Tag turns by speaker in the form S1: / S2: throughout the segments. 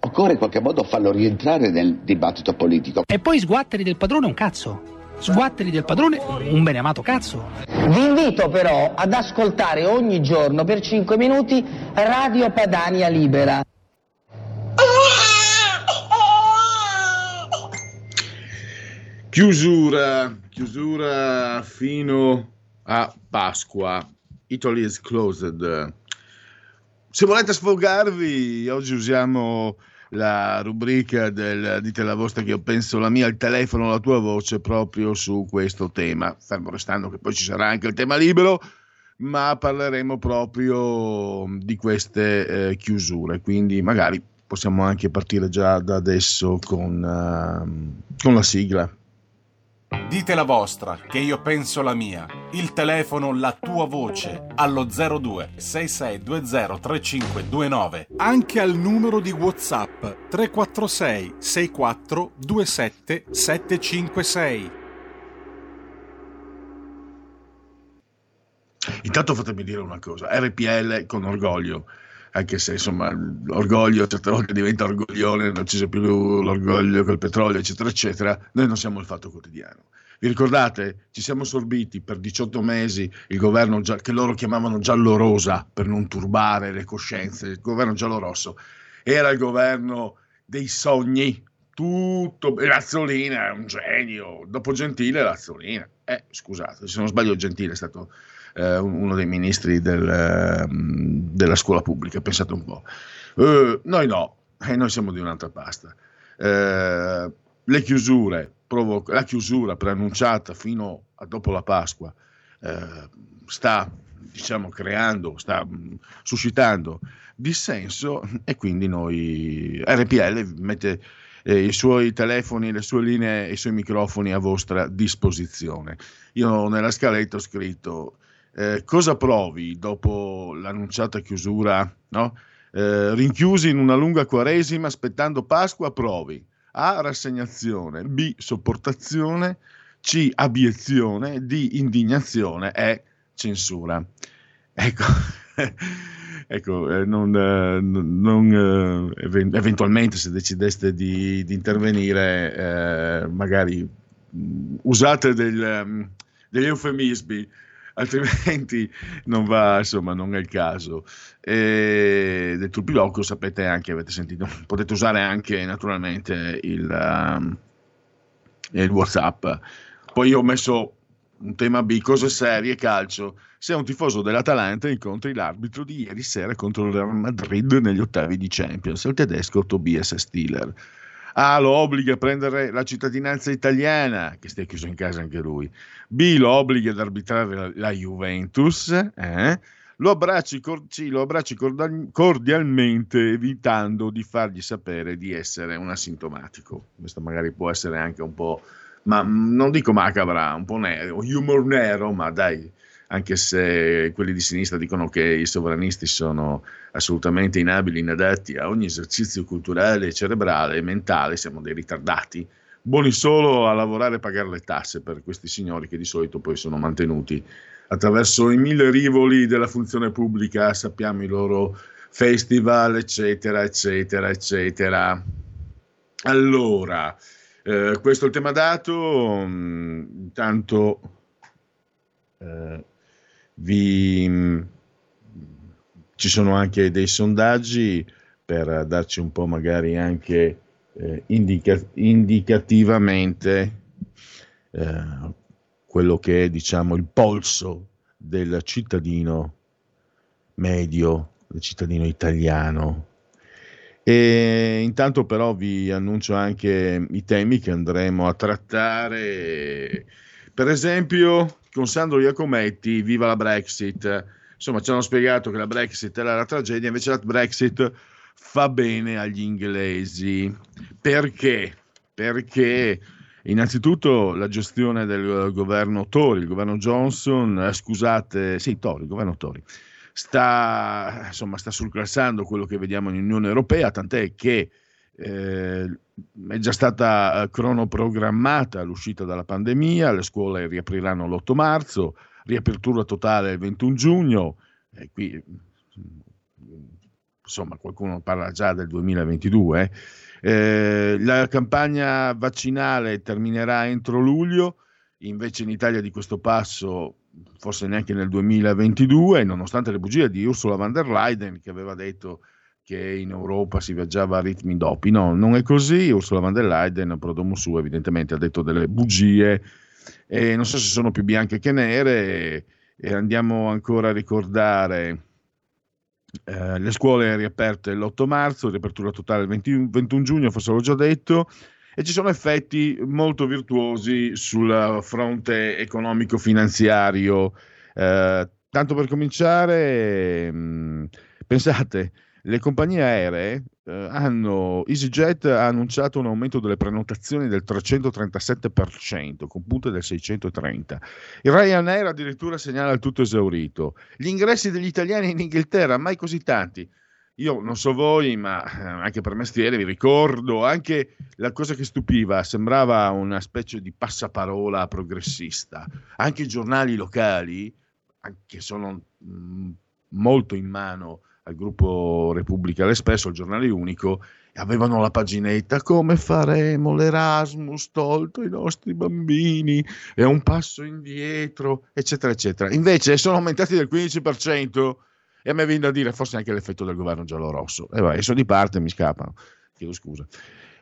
S1: Occorre in qualche modo farlo rientrare nel dibattito politico.
S2: E poi sguatteri del padrone un cazzo. Sguatteri del padrone un beneamato cazzo.
S3: Vi invito però ad ascoltare ogni giorno per 5 minuti Radio Padania Libera.
S4: Chiusura, chiusura fino a Pasqua. Italy is closed. Se volete sfogarvi, oggi usiamo la rubrica del dite la vostra che io penso la mia, il telefono, la tua voce proprio su questo tema, fermo restando che poi ci sarà anche il tema libero, ma parleremo proprio di queste eh, chiusure, quindi magari possiamo anche partire già da adesso con, uh, con la sigla.
S5: Dite la vostra, che io penso la mia. Il telefono, la tua voce, allo 02 6620 3529. Anche al numero di WhatsApp 346 64 27 756.
S4: Intanto fatemi dire una cosa, RPL con orgoglio, anche se insomma l'orgoglio certe volte diventa orgoglione, non ci sia più l'orgoglio col petrolio, eccetera, eccetera, noi non siamo il fatto quotidiano. Vi ricordate? Ci siamo sorbiti per 18 mesi il governo già, che loro chiamavano giallo-rosa per non turbare le coscienze, il governo giallo-rosso. Era il governo dei sogni, tutto. Razzolina è un genio. Dopo Gentile, Razzolina. Eh, scusate, se non sbaglio, Gentile è stato eh, uno dei ministri del, eh, della scuola pubblica. Pensate un po'. Eh, noi no, eh, noi siamo di un'altra pasta. Eh, le chiusure, provoca, la chiusura preannunciata fino a dopo la Pasqua eh, sta diciamo creando, sta mh, suscitando dissenso e quindi noi RPL mette eh, i suoi telefoni, le sue linee e i suoi microfoni a vostra disposizione. Io nella scaletta ho scritto eh, cosa provi dopo l'annunciata chiusura, no? eh, rinchiusi in una lunga quaresima aspettando Pasqua, provi a. Rassegnazione. B. Sopportazione. C. Abiezione. D. Indignazione. E. Censura. Ecco. ecco, eh, non, eh, non eh, eventualmente se decideste di, di intervenire, magari mm, usate del, um, degli eufemismi altrimenti non va, insomma, non è il caso. E del turpiloquio sapete anche, avete sentito, potete usare anche naturalmente il, um, il WhatsApp. Poi io ho messo un tema B, cose serie, calcio. Se un tifoso dell'Atalanta incontri l'arbitro di ieri sera contro il Real Madrid negli ottavi di Champions, il tedesco Tobias Stiller. A lo obbliga a prendere la cittadinanza italiana, che stia chiuso in casa anche lui. B lo obbliga ad arbitrare la, Juventus. Eh? Lo abbracci, sì, lo abbracci cordialmente, evitando di fargli sapere di essere un asintomatico. Questo magari può essere anche un po', ma non dico macabra, un po' nero, humor nero, ma dai, anche se quelli di sinistra dicono che i sovranisti sono assolutamente inabili, inadatti a ogni esercizio culturale, cerebrale e mentale, siamo dei ritardati, buoni solo a lavorare e pagare le tasse per questi signori che di solito poi sono mantenuti attraverso i mille rivoli della funzione pubblica, sappiamo i loro festival, eccetera, eccetera, eccetera. Allora, eh, questo è il tema dato, mm, intanto... Eh, vi, ci sono anche dei sondaggi per darci un po' magari anche eh, indica- indicativamente eh, quello che è diciamo il polso del cittadino medio, del cittadino italiano. E intanto però vi annuncio anche i temi che andremo a trattare. Per esempio, con Sandro Iacometti, viva la Brexit. Insomma, ci hanno spiegato che la Brexit era la tragedia, invece la Brexit fa bene agli inglesi. Perché? Perché innanzitutto la gestione del governo Tory, il governo Johnson, eh, scusate, sì, Tory, il governo Tory, sta, insomma, sta surclassando quello che vediamo in Unione Europea, tant'è che eh, è già stata eh, cronoprogrammata l'uscita dalla pandemia, le scuole riapriranno l'8 marzo, riapertura totale il 21 giugno, e qui insomma qualcuno parla già del 2022, eh, la campagna vaccinale terminerà entro luglio, invece in Italia di questo passo forse neanche nel 2022, nonostante le bugie di Ursula von der Leyen che aveva detto che in Europa si viaggiava a ritmi doppi. No, non è così. Ursula von der Leyen, prodomo su, evidentemente ha detto delle bugie, e non so se sono più bianche che nere, e andiamo ancora a ricordare eh, le scuole riaperte l'8 marzo, riapertura totale il 20, 21 giugno, forse l'ho già detto, e ci sono effetti molto virtuosi sul fronte economico-finanziario. Eh, tanto per cominciare, mh, mm, pensate, le compagnie aeree eh, hanno, EasyJet ha annunciato un aumento delle prenotazioni del 337%, con punte del 630%. Il Ryanair addirittura segnala il tutto esaurito. Gli ingressi degli italiani in Inghilterra, mai così tanti. Io non so voi, ma eh, anche per mestiere vi ricordo anche la cosa che stupiva, sembrava una specie di passaparola progressista. Anche i giornali locali, che sono mm, molto in mano al gruppo Repubblica l'Espresso, al giornale unico, avevano la paginetta come faremo l'Erasmus tolto ai nostri bambini, è un passo indietro, eccetera, eccetera. Invece sono aumentati del 15% e a me viene da dire forse anche l'effetto del governo giallo-rosso. E vai, sono di parte, mi scappano. Chiedo scusa.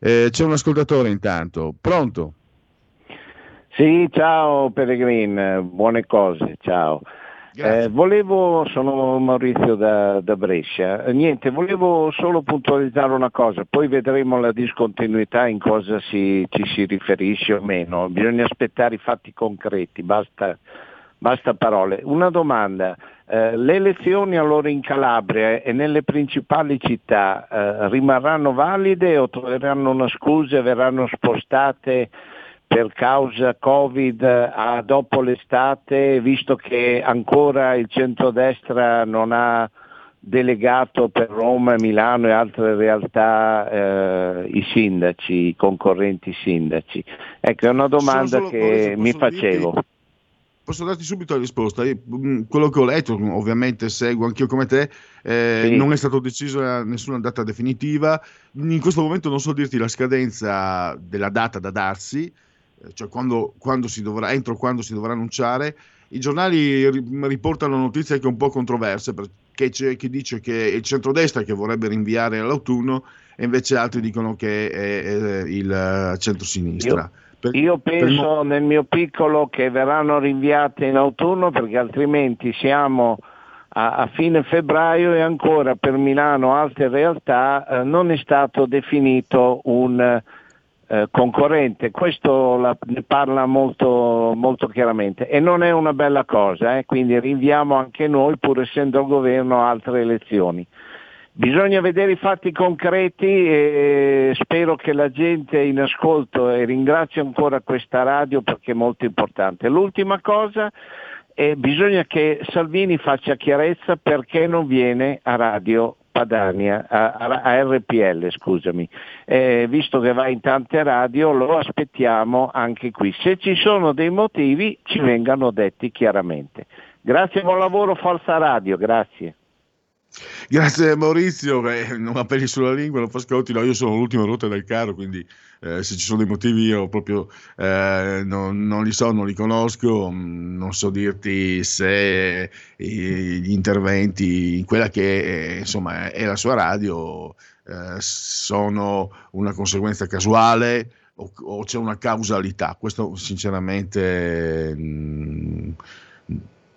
S4: Eh, c'è un ascoltatore intanto. Pronto?
S6: Sì, ciao Pellegrin, buone cose, ciao. Eh, volevo, sono Maurizio da, da, Brescia, niente, volevo solo puntualizzare una cosa, poi vedremo la discontinuità in cosa si, ci si riferisce o meno, bisogna aspettare i fatti concreti, basta, basta parole. Una domanda, eh, le elezioni allora in Calabria e nelle principali città eh, rimarranno valide o troveranno una scusa e verranno spostate? Per causa Covid a dopo l'estate, visto che ancora il centrodestra non ha delegato per Roma, Milano e altre realtà eh, i sindaci, i concorrenti sindaci? Ecco, è una domanda che mi facevo.
S4: Dirti, posso darti subito la risposta. Io, mm, quello che ho letto, ovviamente seguo anch'io come te, eh, sì. non è stato deciso nessuna data definitiva. In questo momento non so dirti la scadenza della data da darsi, cioè quando, quando si dovrà, entro quando si dovrà annunciare. I giornali riportano notizie anche un po' controverse perché c'è chi dice che è il centrodestra che vorrebbe rinviare all'autunno e invece altri dicono che è, è il centrosinistra.
S6: Io, io penso nel mio piccolo che verranno rinviate in autunno perché altrimenti siamo a, a fine febbraio e ancora per Milano altre realtà eh, non è stato definito un eh, concorrente, questo la, ne parla molto, molto, chiaramente e non è una bella cosa, eh? quindi rinviamo anche noi, pur essendo al governo, altre elezioni. Bisogna vedere i fatti concreti e spero che la gente in ascolto e ringrazio ancora questa radio perché è molto importante. L'ultima cosa è bisogna che Salvini faccia chiarezza perché non viene a radio Padania, a, a RPL scusami, eh, visto che va in tante radio lo aspettiamo anche qui. Se ci sono dei motivi ci vengano detti chiaramente. Grazie, buon lavoro Forza Radio, grazie.
S4: Grazie Maurizio, che non appelli sulla lingua, non fa scotti, no, io sono l'ultima rotta del carro, quindi eh, se ci sono dei motivi io proprio eh, non, non, li so, non li conosco, mm, non so dirti se eh, gli interventi in quella che insomma, è la sua radio eh, sono una conseguenza casuale o, o, c'è una causalità. Questo sinceramente mh, mm,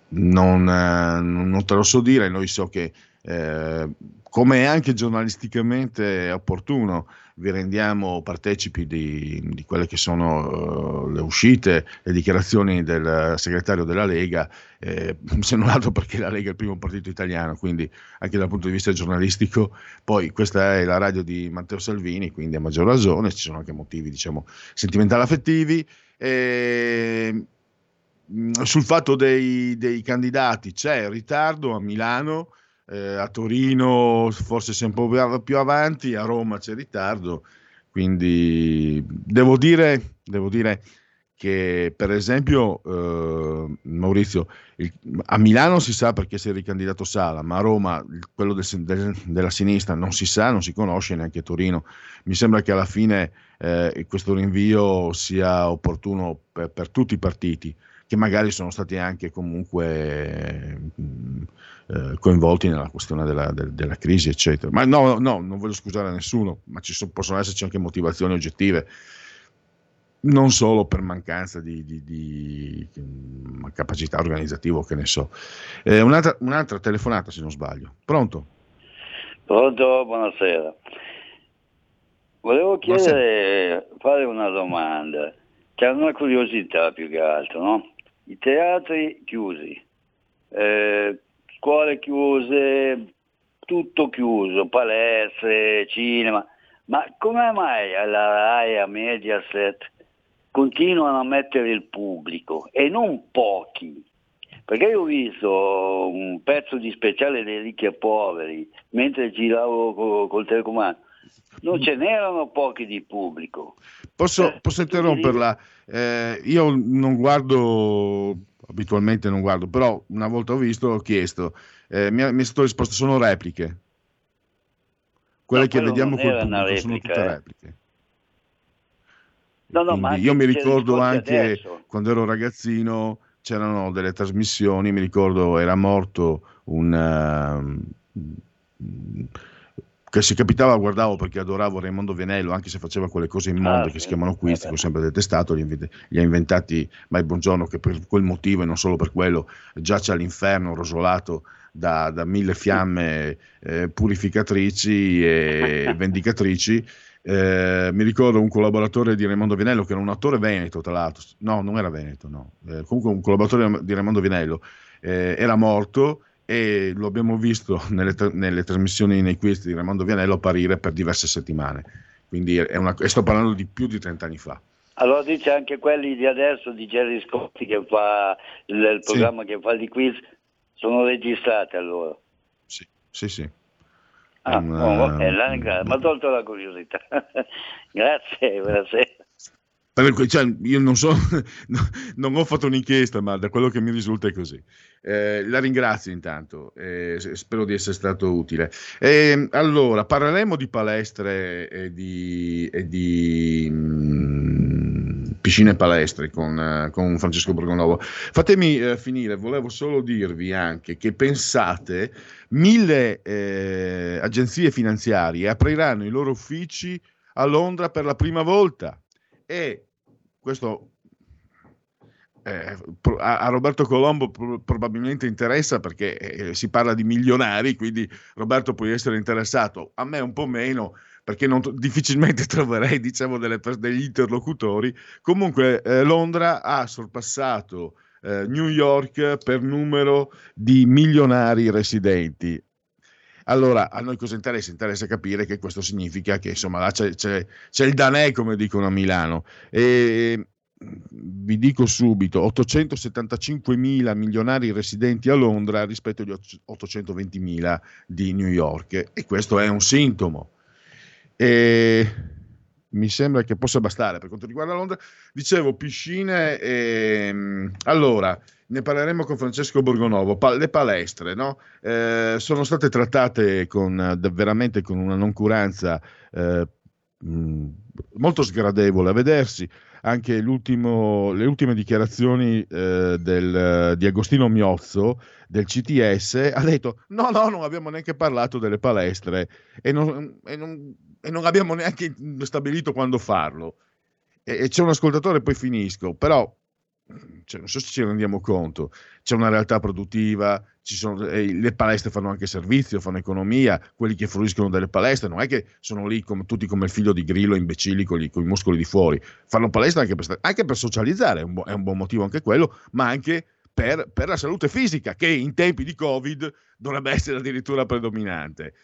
S4: non, eh, non, te lo so dire, noi so che eh, come è anche giornalisticamente opportuno, vi rendiamo partecipi di, di quelle che sono uh, le uscite, le dichiarazioni del segretario della Lega, eh, se non altro perché la Lega è il primo partito italiano, quindi anche dal punto di vista giornalistico, poi questa è la radio di Matteo Salvini, quindi a maggior ragione, ci sono anche motivi diciamo sentimentali affettivi. Eh, sul fatto dei, dei candidati c'è ritardo a Milano, eh, a Torino forse sei un po' più avanti, a Roma c'è ritardo, quindi devo dire, devo dire che per esempio eh, Maurizio, il, a Milano si sa perché si è ricandidato Sala, ma a Roma quello del, del, della sinistra non si sa, non si conosce neanche Torino. Mi sembra che alla fine eh, questo rinvio sia opportuno per, per tutti i partiti che magari sono stati anche comunque mh, eh, coinvolti nella questione della, del, della, crisi, eccetera. Ma no, no, non voglio scusare nessuno, ma ci sono, possono esserci anche motivazioni oggettive, non solo per mancanza di, di, di, di capacità organizzativa, che ne so. Eh, un'altra, un'altra telefonata, se non sbaglio. Pronto?
S7: Pronto, buonasera. Volevo chiedere, buonasera. fare una domanda, che è una curiosità più che altro, no? I teatri chiusi, eh, scuole chiuse, tutto chiuso, palestre, cinema. Ma come mai alla RAI, a Mediaset continuano a mettere il pubblico e non pochi? Perché io ho visto un pezzo di speciale dei ricchi e poveri mentre giravo col, col telecomando. Non ce n'erano pochi di pubblico.
S4: Posso, eh, posso interromperla? Eh, io non guardo abitualmente non guardo, però una volta ho visto, ho chiesto, eh, mi, mi è stato risposto sono repliche. Quelle no, che vediamo col pubblico replica, sono tutte eh. repliche. No, no, io mi ricordo anche adesso. quando ero ragazzino c'erano delle trasmissioni, mi ricordo era morto un... Uh, che se capitava guardavo perché adoravo Raimondo Venello, anche se faceva quelle cose immonde ah, che sì. si chiamano quiz, che ho sempre detestato, li, li, ha inventati Mai Buongiorno che per quel motivo e non solo per quello giace all'inferno rosolato da, da mille fiamme eh, purificatrici e vendicatrici. Eh, mi ricordo un collaboratore di Raimondo Vinello che era un attore veneto tra l'altro, no non era veneto, no. Eh, comunque un collaboratore di Raimondo Vinello eh, era morto e lo abbiamo visto nelle, nelle trasmissioni nei quiz di Raimondo Vianello apparire per diverse settimane. Quindi è una, sto parlando di più di 30 anni fa.
S7: Allora dice anche quelli di adesso di Jerry Scotti che fa il, il programma sì. che fa di quiz sono registrati allora.
S4: Sì, sì, sì.
S7: Ah, um, oh, okay, mi ha tolto la curiosità. Grazie, buonasera.
S4: Cioè, io non so, non ho fatto un'inchiesta, ma da quello che mi risulta è così. Eh, la ringrazio intanto, eh, spero di essere stato utile. Eh, allora, parleremo di palestre e di, e di mh, mm, piscine palestre con, con Francesco Borgonovo. Fatemi eh, finire, volevo solo dirvi anche che pensate, mille eh, agenzie finanziarie apriranno i loro uffici a Londra per la prima volta e questo eh, a, Roberto Colombo probabilmente interessa perché eh, si parla di milionari, quindi Roberto può essere interessato, a me un po' meno perché non, difficilmente troverei diciamo, delle, degli interlocutori. Comunque eh, Londra ha sorpassato eh, New York per numero di milionari residenti. Allora, a noi cosa interessa? Interessa capire che questo significa che insomma là c'è, c'è, c'è il danè, come dicono a Milano. E vi dico subito, 875 mila milionari residenti a Londra rispetto agli 820 mila di New York e questo è un sintomo. E mi sembra che possa bastare per quanto riguarda Londra. Dicevo, piscine. E, allora, ne parleremo con Francesco Borgonovo. Pa- le palestre no? eh, sono state trattate con, veramente con una noncuranza eh, molto sgradevole a vedersi. Anche le ultime dichiarazioni eh, del, di Agostino Miozzo del CTS ha detto: No, no, non abbiamo neanche parlato delle palestre e non, e non, e non abbiamo neanche stabilito quando farlo. E, e c'è un ascoltatore, poi finisco, però cioè, non so se ci rendiamo conto, c'è una realtà produttiva, sono, eh, le palestre fanno anche servizio, fanno economia, quelli che fruiscono delle palestre non è che sono lì come, tutti come il figlio di Grillo, imbecilli con, con i muscoli di fuori, fanno palestra anche per, anche per socializzare, è un, è un, buon motivo anche quello, ma anche per, per la salute fisica, che in tempi di Covid dovrebbe essere addirittura predominante.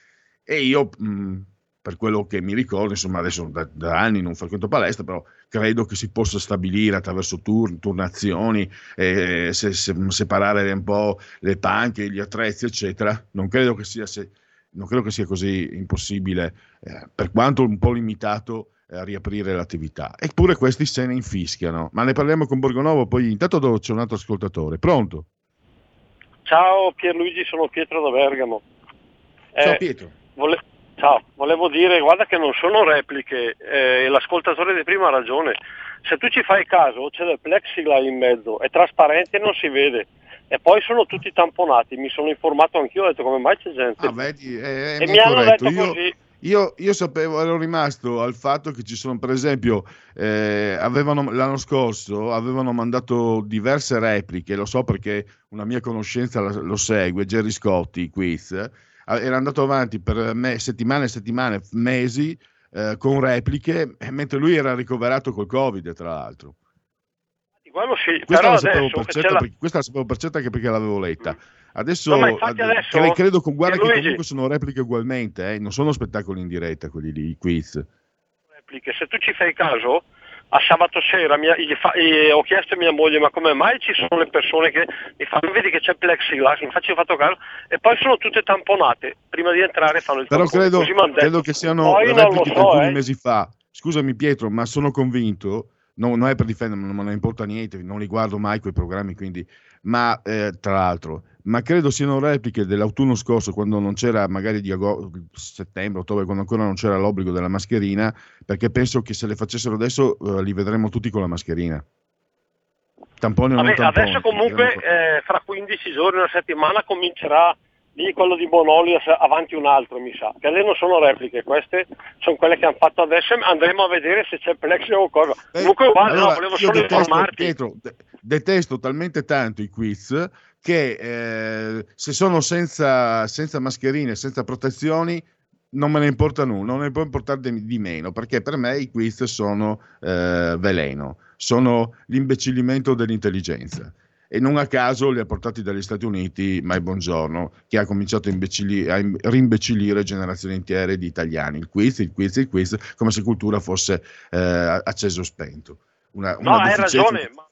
S4: E io... Mh, per quello che mi ricordo, insomma adesso da, da, anni non frequento palestra, però credo che si possa stabilire attraverso turn, turnazioni, eh, se, se, separare un po' le panche, gli attrezzi, eccetera. Non credo che sia, se, credo che sia così impossibile, eh, per quanto un po' limitato, eh, a riaprire l'attività. Eppure questi se ne infischiano. Ma ne parliamo con Borgonovo, poi intanto c'è un altro ascoltatore. Pronto?
S8: Ciao Pierluigi, sono Pietro da Bergamo.
S4: Ciao eh, Pietro.
S8: Vole- Ciao, volevo dire, guarda che non sono repliche, eh, l'ascoltatore di prima ha ragione, se tu ci fai caso c'è del plexiglass in mezzo, è trasparente e non si vede, e poi sono tutti tamponati, mi sono informato anch'io, ho detto come mai c'è gente.
S4: Ah, vedi, è,
S8: è e mi hanno detto
S4: io...
S8: così.
S4: Io, io, sapevo, ero rimasto al fatto che ci sono, per esempio, eh, avevano, l'anno scorso avevano mandato diverse repliche, lo so perché una mia conoscenza lo segue, Gerry Scotti, quiz, era andato avanti per me, settimane e settimane, mesi, eh, con repliche, mentre lui era ricoverato col Covid, tra l'altro.
S8: Sì,
S4: questa,
S8: la
S4: sapevo per certa, la... perché, questa la sapevo per certa anche perché l'avevo letta. Adesso,
S8: no, adesso
S4: credo, guarda che comunque sono repliche ugualmente, eh? non sono spettacoli in diretta quelli lì, i quiz.
S8: Repliche. Se tu ci fai caso, a sabato sera mia, fa, ho chiesto a mia moglie ma come mai ci sono le persone che mi fanno vedi che c'è plexiglass, infatti ho fatto caso e poi sono tutte tamponate prima di entrare fanno il
S4: però
S8: tampone.
S4: credo, credo che siano
S8: poi
S4: repliche
S8: so,
S4: di alcuni
S8: eh.
S4: mesi fa scusami Pietro ma sono convinto no, non è per difendermi, non me ne importa niente, non li guardo mai quei programmi, quindi, ma eh, tra l'altro, ma credo siano repliche dell'autunno scorso, quando non c'era, magari di agosto, settembre, ottobre, quando ancora non c'era l'obbligo della mascherina, perché penso che se le facessero adesso eh, li vedremo tutti con la mascherina. Tamponi o
S8: Vabbè,
S4: non tamponi.
S8: adesso comunque eh, fra 15 giorni, una settimana comincerà lì quello di Bonolio avanti un altro mi sa, che non sono repliche, queste sono quelle che hanno fatto adesso, andremo a vedere se c'è Plex o cosa.
S4: Eh,
S8: Comunque guarda,
S4: allora,
S8: no, volevo solo
S4: detesto,
S8: informarti.
S4: Pietro, de- detesto talmente tanto i quiz che eh, se sono senza, senza mascherine, senza protezioni, non me ne importa nulla, non ne può importare di, di meno, perché per me i quiz sono eh, veleno, sono l'imbecillimento dell'intelligenza e non a caso li ha portati dagli Stati Uniti Mai Buongiorno, che ha cominciato a, a rimbecillire generazioni intere di italiani. Il quiz, il quiz, il quiz, come se cultura fosse eh, acceso o spento. Una,
S8: no,
S4: una
S8: hai
S4: deficienza...
S8: ragione, ma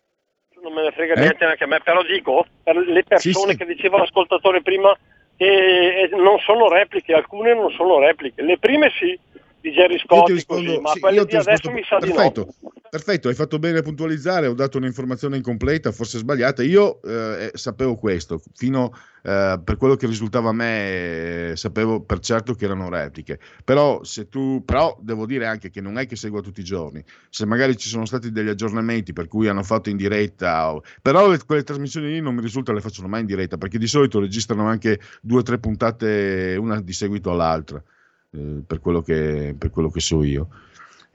S8: non me ne frega eh? niente neanche a me, però dico, per le persone
S4: sì,
S8: che diceva l'ascoltatore prima, che non sono repliche, alcune non sono repliche, le prime sì, di Jerry Scott,
S4: rispondo,
S8: così, ma
S4: sì,
S8: quelle di adesso
S4: rispondo,
S8: mi sa
S4: perfetto,
S8: di no.
S4: Perfetto, hai fatto bene a puntualizzare, ho dato un'informazione incompleta, forse sbagliata. Io eh, sapevo questo, fino eh, per quello che risultava a me, eh, sapevo per certo che erano repliche. Però, se tu, però devo dire anche che non è che segua tutti i giorni. Se magari ci sono stati degli aggiornamenti per cui hanno fatto in diretta, o... però le, quelle trasmissioni lì non mi risulta le facciano mai in diretta, perché di solito registrano anche due o tre puntate, una di seguito all'altra. Eh, per, quello che, per quello che so io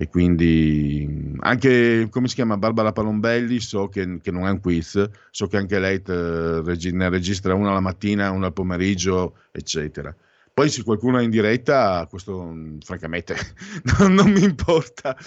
S4: e quindi anche come si chiama Barbara Palombelli so che, che non è un quiz so che anche lei te, ne registra una la mattina una al pomeriggio eccetera. Poi se qualcuno è in diretta questo francamente non, non mi importa.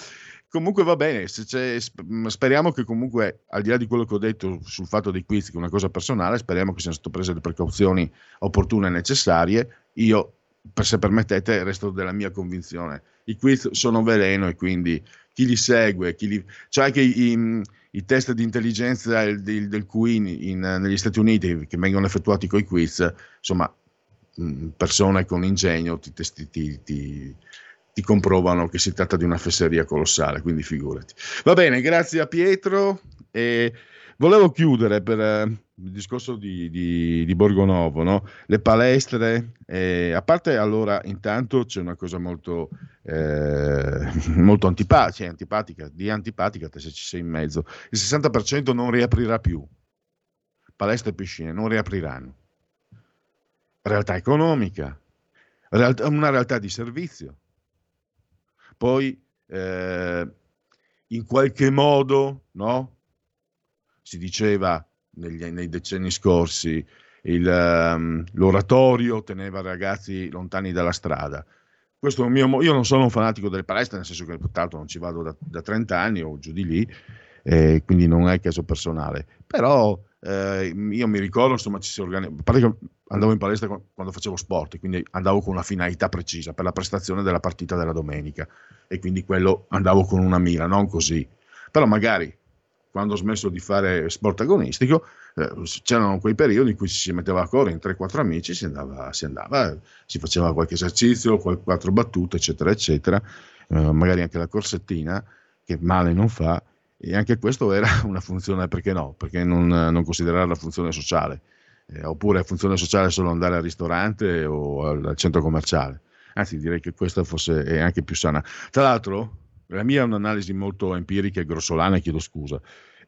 S4: Comunque va bene speriamo che comunque al di là di quello che ho detto sul fatto dei quiz che è una cosa personale speriamo che siano state prese le precauzioni opportune e necessarie. Io se permettete, resto della mia convinzione. I quiz sono veleno e quindi chi li segue, chi li... c'è anche i, i, i test di intelligenza del, del QI in, negli Stati Uniti che vengono effettuati con i quiz, insomma, persone con ingegno ti, ti, ti, ti, ti comprovano che si tratta di una fesseria colossale, quindi figurati. Va bene, grazie a Pietro e volevo chiudere per il discorso di, di, di Borgonovo, no? le palestre, eh, a parte allora intanto c'è una cosa molto, eh, molto antipatica, cioè antipatica, di antipatica se ci sei in mezzo, il 60% non riaprirà più, palestre e piscine non riapriranno, realtà economica, realtà, una realtà di servizio, poi eh, in qualche modo no? si diceva negli, nei decenni scorsi, il, um, l'oratorio teneva ragazzi lontani dalla strada. Questo mio, io non sono un fanatico delle palestre, nel senso che peraltro non ci vado da, da 30 anni o giù di lì, eh, quindi non è caso personale. Però eh, io mi ricordo, insomma, ci si organizza. Andavo in palestra quando facevo sport, quindi andavo con una finalità precisa per la prestazione della partita della domenica e quindi quello andavo con una mira, non così. Però magari quando ho smesso di fare sport agonistico, eh, c'erano quei periodi in cui si metteva a correre in 3-4 amici, si andava, si andava, si faceva qualche esercizio, quattro battute, eccetera, eccetera, eh, magari anche la corsettina, che male non fa, e anche questo era una funzione, perché no? Perché non, non considerare la funzione sociale, eh, oppure funzione sociale solo andare al ristorante o al, centro commerciale. Anzi, direi che questa forse è anche più sana. Tra l'altro, la mia è un'analisi molto empirica e grossolana, chiedo scusa.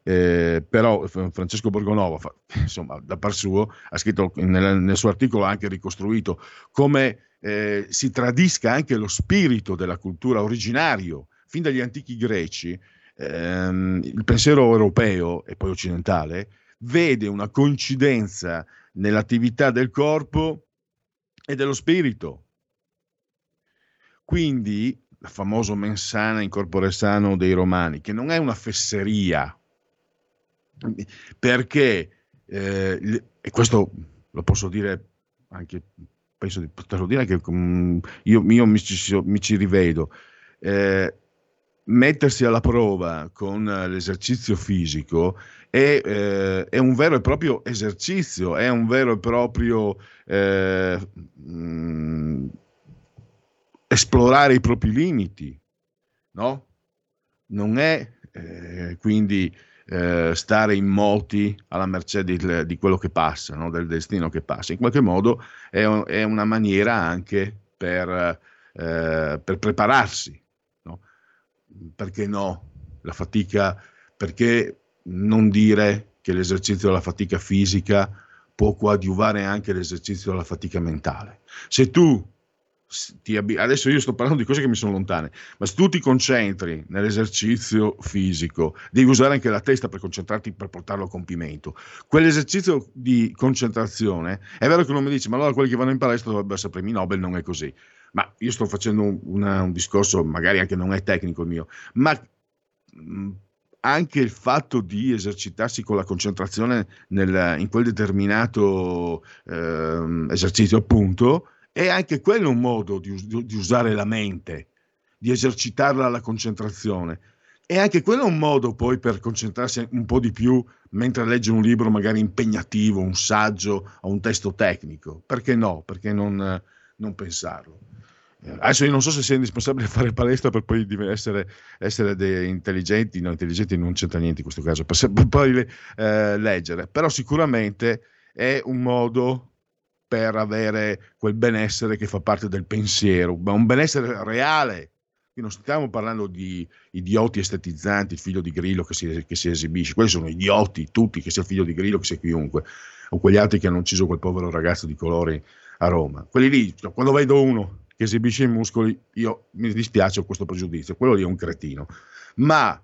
S4: Eh, però Francesco Borgonovo, insomma, da par suo, ha scritto nel, nel suo articolo, ha anche ricostruito come eh, si tradisca anche lo spirito della cultura originario, fin dagli antichi greci, ehm, il pensiero europeo e poi occidentale vede una coincidenza nell'attività del corpo e dello spirito. Quindi famoso mensana in corpore sano dei romani, che non è una fesseria, perché, eh, e questo lo posso dire anche, penso di poterlo dire anche, io, io mi, ci, mi, ci, rivedo, eh, mettersi alla prova con l'esercizio fisico è, eh, è, un vero e proprio esercizio, è un vero e proprio eh, mh, esplorare i propri limiti, no? Non è eh, quindi eh, stare immoti alla mercé di, di quello che passa, no? del destino che passa. In qualche modo è, è una maniera anche per, eh, per prepararsi. No? Perché no? La fatica, perché non dire che l'esercizio della fatica fisica può coadiuvare anche l'esercizio della fatica mentale? Se tu Ab- adesso io sto parlando di cose che mi sono lontane, ma se tu ti concentri nell'esercizio fisico, devi usare anche la testa per concentrarti per portarlo a compimento. Quell'esercizio di concentrazione, è vero che uno mi dice, ma allora quelli che vanno in palestra dovrebbero essere premi Nobel, non è così. Ma io sto facendo una, un discorso, magari anche non è tecnico il mio, ma anche il fatto di esercitarsi con la concentrazione nel, in quel determinato eh, esercizio, appunto, è anche quello un modo di, di usare la mente, di esercitarla alla concentrazione. E anche quello un modo poi per concentrarsi un po' di più mentre legge un libro magari impegnativo, un saggio o un testo tecnico. Perché no? Perché non, non pensarlo? Adesso io non so se sia indispensabile fare palestra per poi essere, essere intelligenti, no, intelligenti non c'entra niente in questo caso, per poi eh, leggere, però sicuramente è un modo per avere quel benessere che fa parte del pensiero, ma un benessere reale. Qui non stiamo parlando di idioti estetizzanti, il figlio di Grillo che si, che si esibisce, quelli sono idioti tutti, che sia il figlio di Grillo, che sia chiunque, o quegli altri che hanno ucciso quel povero ragazzo di colori a Roma. Quelli lì, cioè, quando vedo uno che esibisce i muscoli, io mi dispiace ho questo pregiudizio, quello lì è un cretino. Ma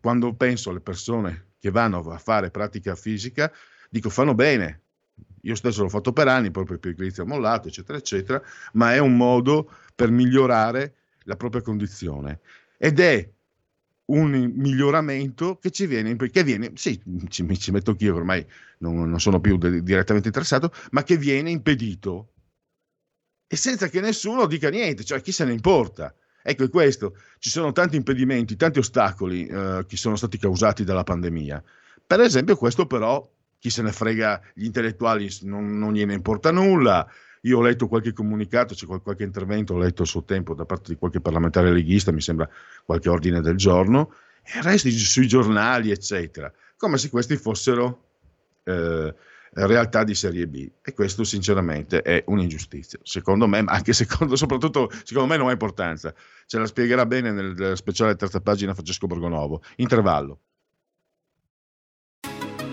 S4: quando penso alle persone che vanno a fare pratica fisica, dico fanno bene, io stesso l'ho fatto per anni, poi per pigrizia ho mollato, eccetera, eccetera, ma è un modo per migliorare la propria condizione. Ed è un miglioramento che ci viene, che viene sì, ci, ci metto anch'io, ormai non, non sono più de- direttamente interessato, ma che viene impedito e senza che nessuno dica niente, cioè chi se ne importa. Ecco, è questo, ci sono tanti impedimenti, tanti ostacoli eh, che sono stati causati dalla pandemia. Per esempio, questo però chi se ne frega, gli intellettuali non, non gliene importa nulla. Io ho letto qualche comunicato, c'è qualche intervento, ho letto a suo tempo da parte di qualche parlamentare leghista, mi sembra qualche ordine del giorno, e il resto sui giornali, eccetera, come se questi fossero eh, realtà di serie B. E questo sinceramente è un'ingiustizia. Secondo me ma anche secondo soprattutto secondo me non ha importanza. Ce la spiegherà bene nel speciale terza pagina Francesco Borgonovo. Intervallo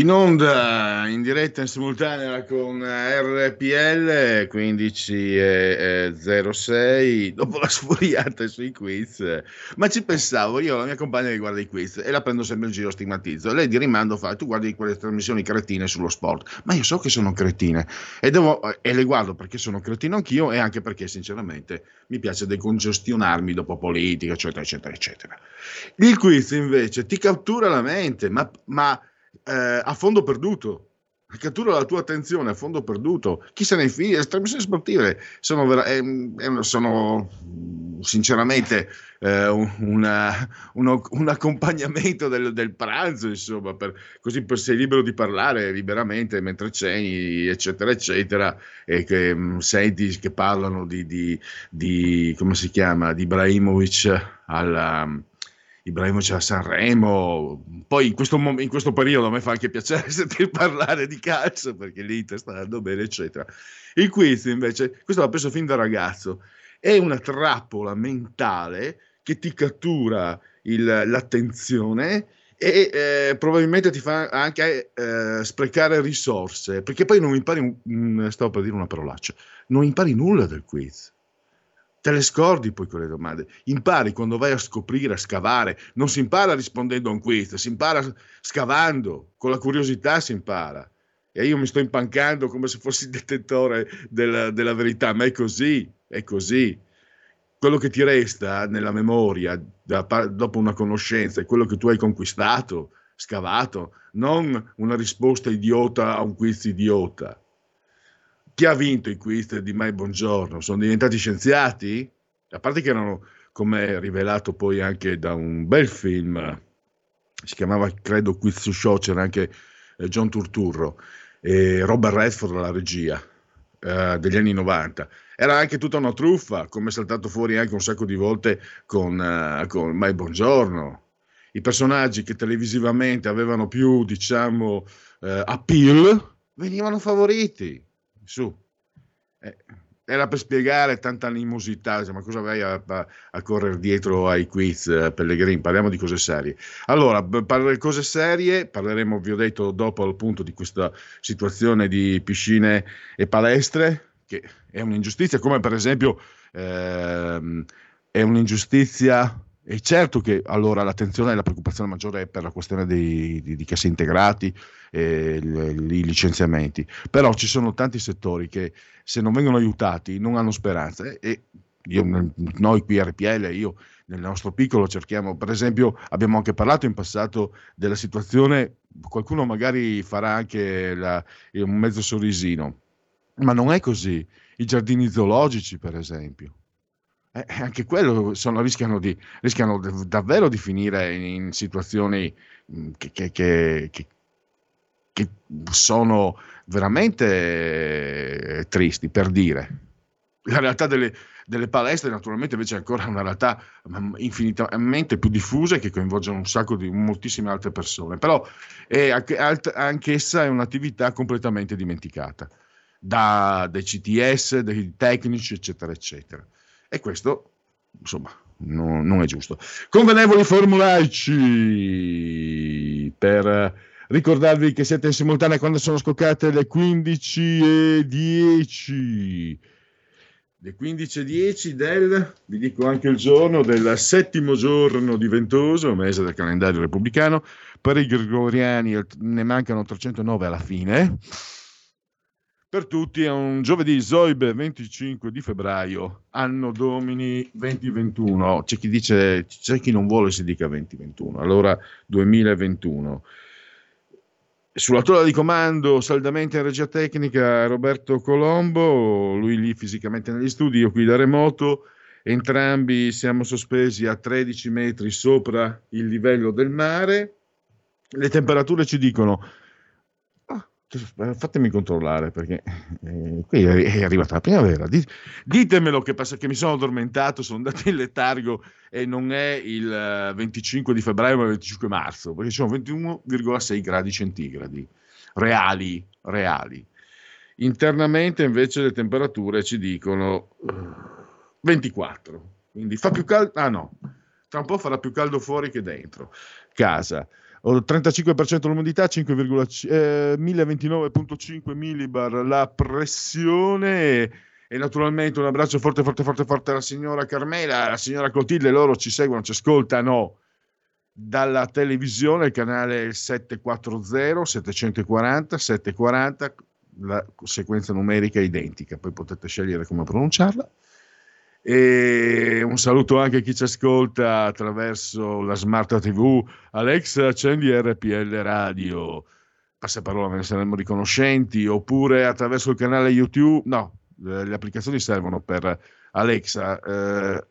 S4: In onda, in diretta in simultanea con RPL 15.06, dopo la sfuriata sui quiz, ma ci pensavo, io la mia compagna che guarda i quiz e la prendo sempre in giro, stigmatizzo, lei di rimando fa, tu guardi quelle trasmissioni cretine sullo sport, ma io so che sono cretine e, devo, e le guardo perché sono cretino anch'io e anche perché sinceramente mi piace decongestionarmi dopo politica, eccetera, eccetera, eccetera. Il quiz invece ti cattura la mente, ma... ma eh, a fondo perduto. Cattura la tua attenzione a fondo perduto. Chi se ne figlia? Le trasmissioni sportive sono, vera- eh, eh, sono sinceramente eh, una, uno, un accompagnamento del, del pranzo, insomma, per, così per, sei libero di parlare liberamente mentre ceni, eccetera, eccetera, e che mh, senti che parlano di, di, di, come si chiama, di Ibrahimovic alla Ibrahimovic a Sanremo. Poi in questo, in questo, periodo a me fa anche piacere sentire parlare di calcio perché l'Inter sta andando bene, eccetera. Il quiz invece, questo l'ho preso fin da ragazzo, è una trappola mentale che ti cattura il, l'attenzione e eh, probabilmente ti fa anche eh, sprecare risorse perché poi non impari, un, stavo per dire una parolaccia, non impari nulla del quiz te le scordi poi quelle domande. Impari quando vai a scoprire, a scavare. Non si impara rispondendo a un quiz, si impara scavando, con la curiosità si impara. E io mi sto impancando come se fossi il detentore della, della verità, ma è così, è così. Quello che ti resta nella memoria da, dopo una conoscenza è quello che tu hai conquistato, scavato, non una risposta idiota a un quiz idiota chi ha vinto i quiz di Mai Buongiorno? Sono diventati scienziati? A parte che erano, come rivelato poi anche da un bel film, si chiamava credo Quiz Show, c'era anche eh, John Turturro e Robert Redford alla regia eh, degli anni 90. Era anche tutta una truffa, come è saltato fuori anche un sacco di volte con, uh, con Mai Buongiorno. I personaggi che televisivamente avevano più, diciamo, uh, appeal venivano favoriti su. Eh, era per spiegare tanta animosità, ma cosa vai a, a, a correre dietro ai quiz, eh, Pellegrini? Parliamo di cose serie. Allora, per cose serie, parleremo, vi ho detto, dopo appunto di questa situazione di piscine e palestre, che è un'ingiustizia, come per esempio ehm, è un'ingiustizia è certo che allora l'attenzione e la preoccupazione maggiore è per la questione dei, di, di cassi integrati e i licenziamenti, però ci sono tanti settori che se non vengono aiutati non hanno speranza e io, noi qui a RPL, io nel nostro piccolo cerchiamo, per esempio abbiamo anche parlato in passato della situazione, qualcuno magari farà anche la, un mezzo sorrisino, ma non è così. I giardini zoologici, per esempio, eh, anche quello sono, rischiano, di, rischiano davvero di finire in, in situazioni che, che, che, che, sono veramente tristi, per dire. La realtà delle, delle palestre naturalmente invece è ancora una realtà infinitamente più diffusa che coinvolge un sacco di moltissime altre persone, però è anche, anch'essa è un'attività completamente dimenticata da, dai CTS, dai tecnici, eccetera, eccetera. E questo, insomma, no, non è giusto. Convenevoli formulaici per ricordarvi che siete in simultanea quando sono scoccate le 15.10. Le 15.10 del, vi dico anche il giorno, del settimo giorno di Ventoso, mese del calendario repubblicano. Per i gregoriani ne mancano 309 alla fine per tutti, è un giovedì Zoibe 25 di febbraio, anno domini 2021. C'è chi dice, c'è chi non vuole si dica 2021, allora 2021. Sulla tolla di comando, saldamente in regia tecnica, Roberto Colombo, lui lì fisicamente negli studi, io qui da remoto. Entrambi siamo sospesi a 13 metri sopra il livello del mare. Le temperature ci dicono fatemi controllare perché eh, qui è, arrivata la primavera. Di- ditemelo che, passa, che mi sono addormentato, sono andato in letargo e non è il eh, 25 di febbraio ma il 25 marzo, perché sono 21,6 gradi centigradi reali, reali. Internamente invece le temperature ci dicono eh, 24, quindi fa più caldo, ah no, tra un po' farà più caldo fuori che dentro casa. Ho 35% l'umidità, 5,5 eh, 1029.5 millibar la pressione e, naturalmente un abbraccio forte forte forte forte alla signora Carmela, alla signora Clotilde, loro ci seguono, ci ascoltano dalla televisione, canale 740, 740, 740, la sequenza numerica è identica, poi potete scegliere come pronunciarla. E un saluto anche a chi ci ascolta attraverso la smart TV. Alex, accendi RPL Radio. Passaparola, ve ne saremmo riconoscenti. Oppure attraverso il canale YouTube. No, eh, le applicazioni servono per Alexa, eh,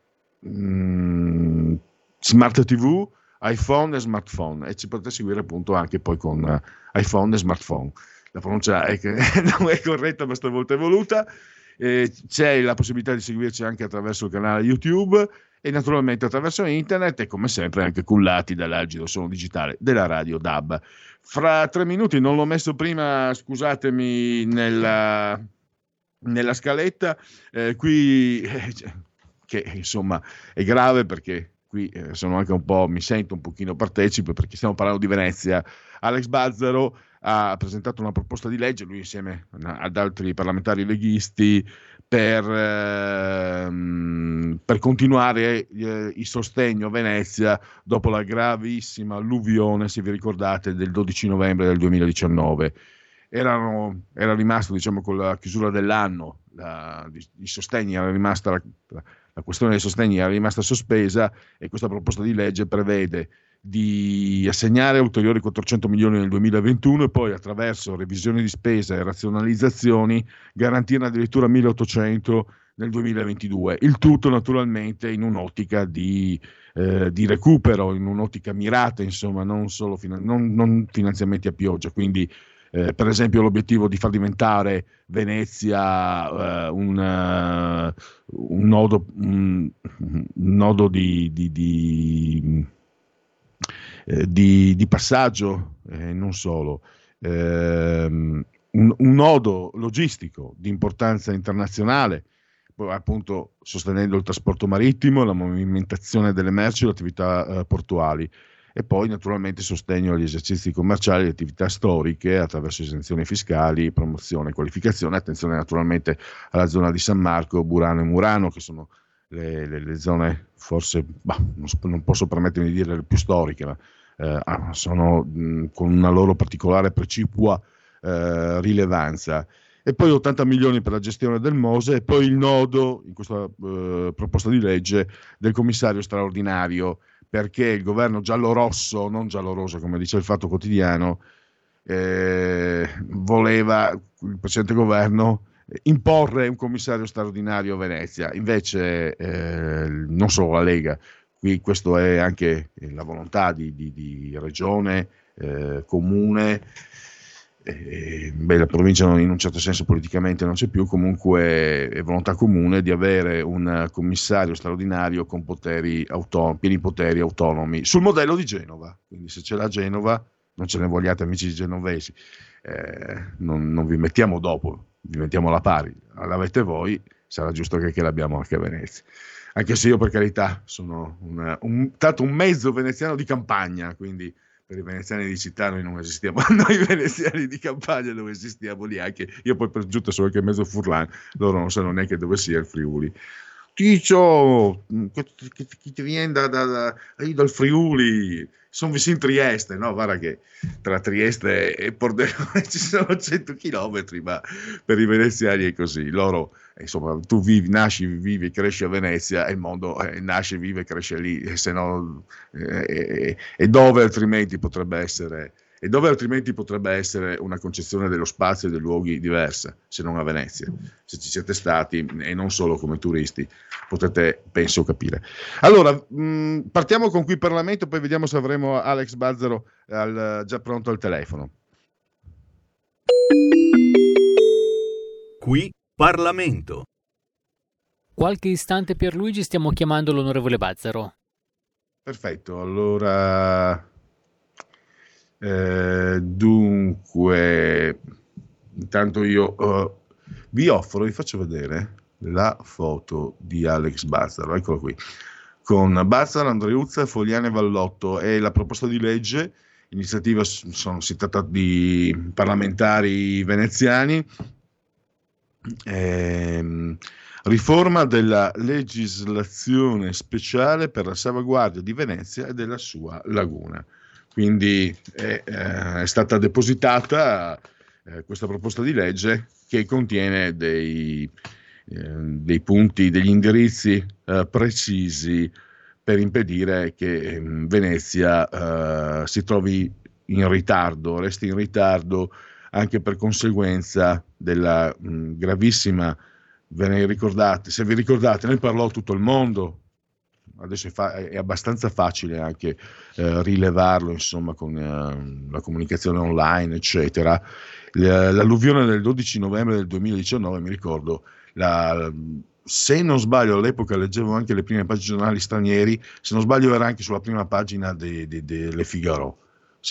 S4: mm, Smart TV, iPhone e smartphone. E ci potete seguire appunto anche poi con iPhone e smartphone. La pronuncia è non è corretta, ma stavolta è voluta. Eh, c'è la possibilità di seguirci anche attraverso il canale YouTube e naturalmente attraverso internet e come sempre anche cullati dall'agito suono digitale della radio DAB. Fra tre minuti, non l'ho messo prima, scusatemi, nella, nella scaletta, eh, qui eh, che insomma è grave perché qui eh, sono anche un po', mi sento un pochino partecipe perché stiamo parlando di Venezia. Alex Bazzaro ha presentato una proposta di legge, lui insieme ad altri parlamentari leghisti, per, ehm, per continuare eh, il sostegno a Venezia dopo la gravissima alluvione, se vi ricordate, del 12 novembre del 2019. Erano, era rimasto, diciamo, con la chiusura dell'anno, la, i sostegni, era rimasta la, la questione dei sostegni era rimasta sospesa e questa proposta di legge prevede di assegnare ulteriori 400 milioni nel 2021 e poi attraverso revisioni di spesa e razionalizzazioni garantirne addirittura 1800 nel 2022. Il tutto naturalmente in un'ottica di, eh, di recupero, in un'ottica mirata, insomma, non solo finan- non, non finanziamenti a pioggia. Quindi, eh, per esempio, l'obiettivo di far diventare Venezia eh, un, uh, un, nodo, un, un nodo di, di, di eh, di, di, passaggio, eh, non solo, ehm, un, un, nodo logistico di importanza internazionale, appunto sostenendo il trasporto marittimo, la movimentazione delle merci e le attività eh, portuali. E poi naturalmente sostegno agli esercizi commerciali e attività storiche attraverso esenzioni fiscali, promozione, qualificazione, attenzione naturalmente alla zona di San Marco, Burano e Murano che sono le, le, le zone forse, bah, non, non, posso permettermi di dire le più storiche, ma eh, sono mh, con una loro particolare precipua eh, rilevanza. E poi 80 milioni per la gestione del Mose e poi il nodo in questa eh, proposta di legge del commissario straordinario perché il governo giallo-rosso, non giallo-rosa come dice il Fatto Quotidiano, eh, voleva, il precedente governo, imporre un commissario straordinario a Venezia. Invece eh, non solo la Lega, qui questo è anche la volontà di, di, di regione, eh, comune, eh, beh, la provincia in un certo senso politicamente non c'è più, comunque è volontà comune di avere un commissario straordinario con poteri auton- pieni poteri autonomi, sul modello di Genova. Quindi se ce l'ha Genova, non ce ne vogliate amici genovesi, eh, non, non vi mettiamo dopo, diventiamo alla pari, l'avete voi, sarà giusto che, che l'abbiamo anche a Venezia. Anche se io per carità sono una, un, tanto un mezzo veneziano di campagna, quindi per i veneziani di città noi non esistiamo, noi veneziani di campagna non esistiamo neanche, io poi per giunta sono anche mezzo furlan, loro non sanno neanche dove sia il Friuli. Ticcio, che, che- ti viene da, da- da- dal Friuli, sono vicino a Trieste, no? Guarda che tra Trieste e Pordenone ci sono 100 chilometri, ma per i veneziani è così. Loro, eh, insomma, tu vivi, nasci, vivi, cresci a Venezia e il mondo eh, nasce, vive, cresce lì, e se no, eh, e- e dove altrimenti potrebbe essere e dove altrimenti potrebbe essere una concezione dello spazio e dei luoghi diversa, se non a Venezia. Se ci siete stati, e non solo come turisti, potete, penso, capire. Allora, mh, partiamo con qui Parlamento, poi vediamo se avremo Alex Bazzaro al- già pronto al telefono.
S9: Qui Parlamento.
S10: Qualche istante Pierluigi stiamo chiamando l'onorevole Bazzaro.
S4: Perfetto, allora... eh, dunque, intanto io eh, vi offro, vi faccio vedere la foto di Alex Bazzaro, eccolo qui, con Bazzaro, Andreuzza, Fogliane e Vallotto e la proposta di legge, iniziativa, sono, si tratta di parlamentari veneziani, ehm, riforma della legislazione speciale per la salvaguardia di Venezia e della sua laguna. Quindi è, eh, è stata depositata eh, questa proposta di legge che contiene dei, eh, dei punti, degli indirizzi eh, precisi per impedire che ehm, Venezia eh, si trovi in ritardo, resti in ritardo anche per conseguenza della gravissima, ve ne ricordate, se vi ricordate, ne parlò tutto il mondo, adesso è, fa- è abbastanza facile anche eh, rilevarlo insomma con eh, la comunicazione online eccetera. L'alluvione del 12 novembre del 2019 mi ricordo la- se non sbaglio all'epoca leggevo anche le prime pagine giornali stranieri se non sbaglio era anche sulla prima pagina de- de- delle Figaro.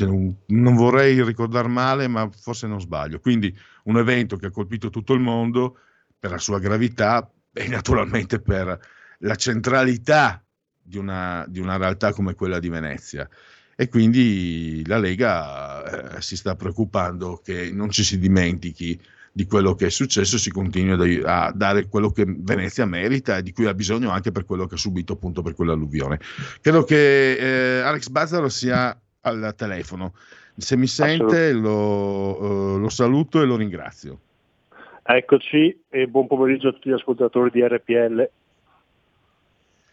S4: Non, non vorrei ricordare male ma forse non sbaglio. Quindi un evento che ha colpito tutto il mondo per la sua gravità e naturalmente per la centralità di una, di una realtà come quella di Venezia. E quindi la Lega eh, si sta preoccupando che non ci si dimentichi di quello che è successo si continui a dare quello che Venezia merita e di cui ha bisogno anche per quello che ha subito appunto per quell'alluvione. Credo che eh, Alex Bazzaro sia al telefono. Se mi sente lo, eh, lo saluto e lo ringrazio.
S11: Eccoci e buon pomeriggio a tutti gli ascoltatori di RPL.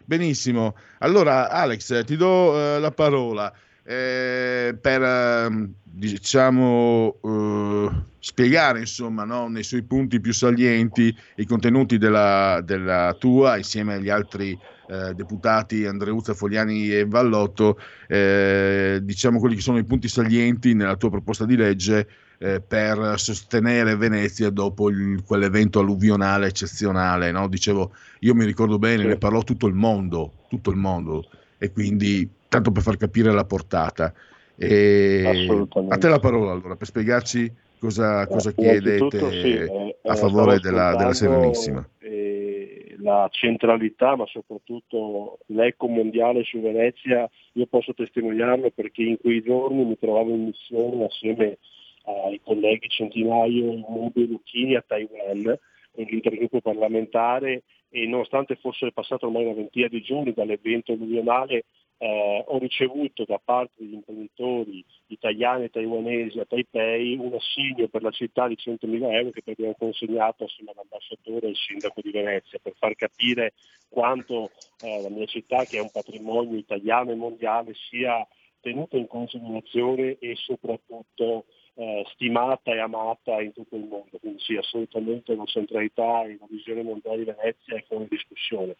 S4: Benissimo, allora Alex ti do eh, la parola. Eh, per ehm, diciamo eh, spiegare insomma no, nei suoi punti più salienti i contenuti della, della tua insieme agli altri eh, deputati Andreuzza, Fogliani e Vallotto eh, diciamo quelli che sono i punti salienti nella tua proposta di legge eh, per sostenere Venezia dopo il- quell'evento alluvionale eccezionale. No? Dicevo, io mi ricordo bene, ne parlò tutto il mondo, tutto il mondo, e quindi tanto per far capire la portata. E
S11: Assolutamente.
S4: a te la parola allora per spiegarci cosa, cosa
S11: Innanzitutto,
S4: chiedete
S11: sì, eh,
S4: a
S11: eh,
S4: favore della, della Serenissima.
S11: eh, la centralità, ma soprattutto l'eco mondiale su Venezia, io posso testimoniarlo perché in quei giorni mi trovavo in missione assieme ai colleghi Centinaio, Mubi Lucchini a Taiwan con l'intergruppo parlamentare e nonostante fosse passato ormai una ventina di giorni dall'evento alluvionale eh, ho ricevuto da parte degli imprenditori italiani e taiwanesi a Taipei un assegno per la città di 100.000 euro che abbiamo consegnato assieme all'ambasciatore e al sindaco di Venezia per far capire quanto eh, la mia città, che è un patrimonio italiano e mondiale, sia tenuta in considerazione e soprattutto eh, stimata e amata in tutto il mondo. Quindi sì, assolutamente la centralità e la visione mondiale di Venezia è fuori discussione.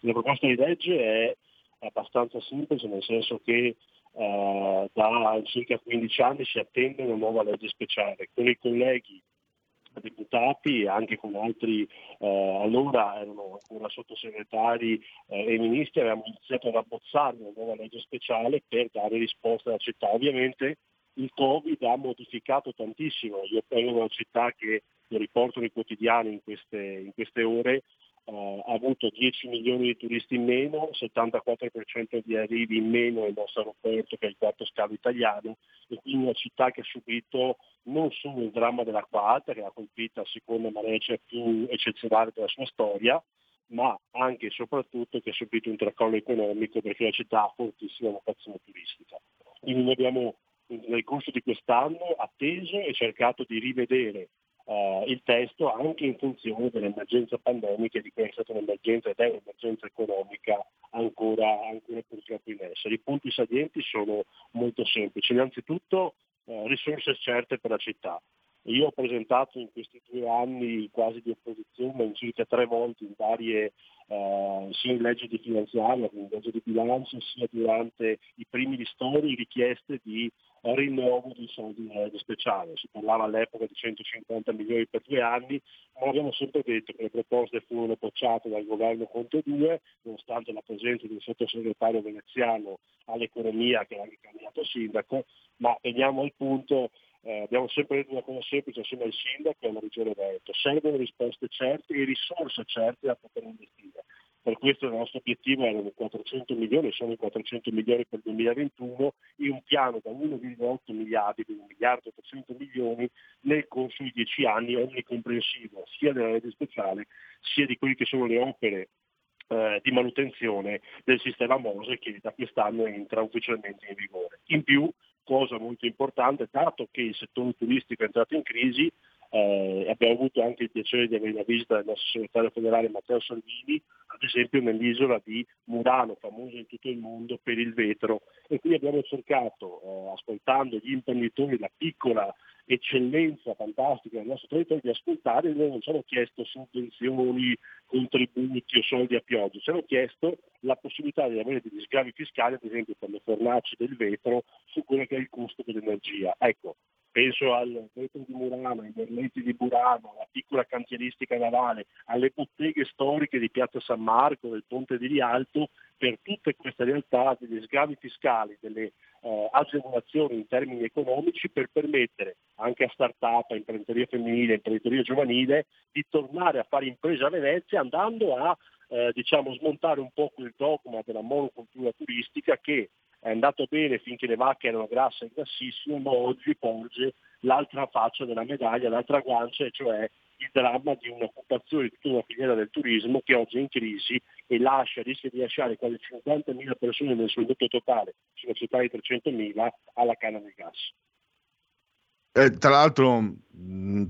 S11: La proposta di legge è abbastanza semplice, nel senso che eh, da circa 15 anni si attende una nuova legge speciale. Con i colleghi deputati e anche con altri, eh, allora erano ancora sottosegretari eh, e ministri, avevamo iniziato ad abbozzare una nuova legge speciale per dare risposta alla città. Ovviamente il Covid ha modificato tantissimo, io vengo da una città che lo riporto nei quotidiani in queste, in queste ore, eh, ha avuto 10 milioni di turisti in meno, 74% di arrivi in meno nel nostro aeroporto che è il quarto scalo italiano e quindi una città che ha subito non solo il dramma dell'acqua alta che ha colpito la seconda marea più eccezionale della sua storia, ma anche e soprattutto che ha subito un tracollo economico perché la città ha fortissima vocazione turistica. Quindi noi abbiamo nel corso di quest'anno atteso e cercato di rivedere eh, il testo anche in funzione dell'emergenza pandemica di quella è stata un'emergenza ed è un'emergenza economica ancora, ancora purtroppo in essere. I punti salienti sono molto semplici. Innanzitutto eh, risorse certe per la città. Io ho presentato in questi due anni quasi di opposizione in circa tre volte in varie eh, sia in legge di finanziaria in legge di bilancio, sia durante i primi ristori richieste di rinnovo dei soldi legge speciale. Si parlava all'epoca di 150 milioni per due anni, ma abbiamo sempre detto che le proposte furono bocciate dal governo Conte 2, nonostante la presenza del sottosegretario veneziano all'economia che era candidato sindaco, ma veniamo al punto eh, abbiamo sempre detto una cosa semplice assieme al sindaco e alla regione Veneto, servono risposte certe e risorse certe da poter investire. Per questo il nostro obiettivo erano 400 milioni, sono i 400 milioni per il 2021 e un piano da 1,8 miliardi, quindi 1 miliardo e 800 milioni nel corso di 10 anni onnicomprensivo sia della legge speciale sia di quelle che sono le opere eh, di manutenzione del sistema Mose che da quest'anno entra ufficialmente in vigore. In più, cosa molto importante, dato che il settore turistico è entrato in crisi, eh, abbiamo avuto anche il piacere di avere la visita del nostro segretario federale Matteo Salvini, ad esempio nell'isola di Murano, famosa in tutto il mondo per il vetro. E quindi abbiamo cercato, eh, ascoltando gli imprenditori, la piccola eccellenza fantastica del nostro territorio, di ascoltare, noi non ci hanno chiesto sovvenzioni, contributi o soldi a pioggia, ci hanno chiesto la possibilità di avere degli sgravi fiscali, ad esempio per le fornaci del vetro, su quello che il costo dell'energia. Ecco, penso al vetro di Murano, ai merletti di Burano, alla piccola cantieristica navale, alle botteghe storiche di Piazza San Marco, del Ponte di Rialto, per tutte queste realtà degli sgravi fiscali, delle eh, agevolazioni in termini economici per permettere anche a start-up, a imprenditoria femminile, a imprenditoria giovanile di tornare a fare impresa a Venezia andando a eh, diciamo, smontare un po' quel dogma della monocultura turistica che è andato bene finché le vacche erano grasse e grassissime, ma oggi porge l'altra faccia della medaglia, l'altra guancia, e cioè il dramma di un'occupazione di tutta una filiera del turismo che oggi è in crisi e lascia, rischia di lasciare quasi 50.000 persone nel suo indotto totale su una città di 300.000 alla canna del gas.
S4: Eh, tra l'altro,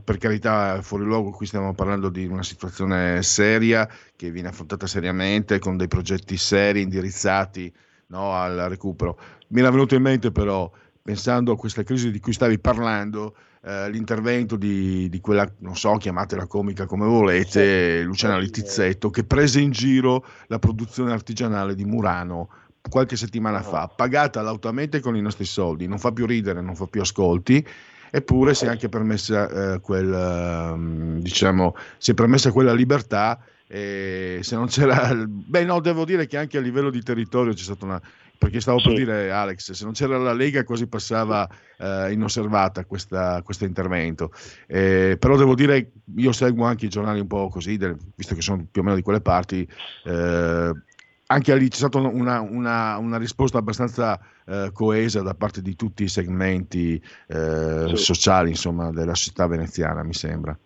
S4: per carità, fuori luogo, qui stiamo parlando di una situazione seria che viene affrontata seriamente con dei progetti seri indirizzati no, al recupero. Mi era venuto in mente però, pensando a questa crisi di cui stavi parlando, eh, l'intervento di, di quella, non so, chiamatela comica come volete, Luciana Littizzetto, che prese in giro la produzione artigianale di Murano qualche settimana fa, pagata lautamente con i nostri soldi, non fa più ridere, non fa più ascolti, eppure si è anche permessa eh, quel, ehm, diciamo, si è permessa quella libertà e se non c'era, beh no, devo dire che anche a livello di territorio c'è stata una, perché stavo per
S11: Sì.
S4: dire Alex, se non c'era la Lega quasi passava eh, inosservata questa- questo intervento, Eh, però devo dire, io seguo anche i giornali un po' così, del- visto che sono più o meno di quelle parti, eh, anche lì c'è stata una, una- una risposta abbastanza eh, coesa da parte di tutti i segmenti eh,
S11: Sì.
S4: sociali insomma, della società veneziana, mi sembra.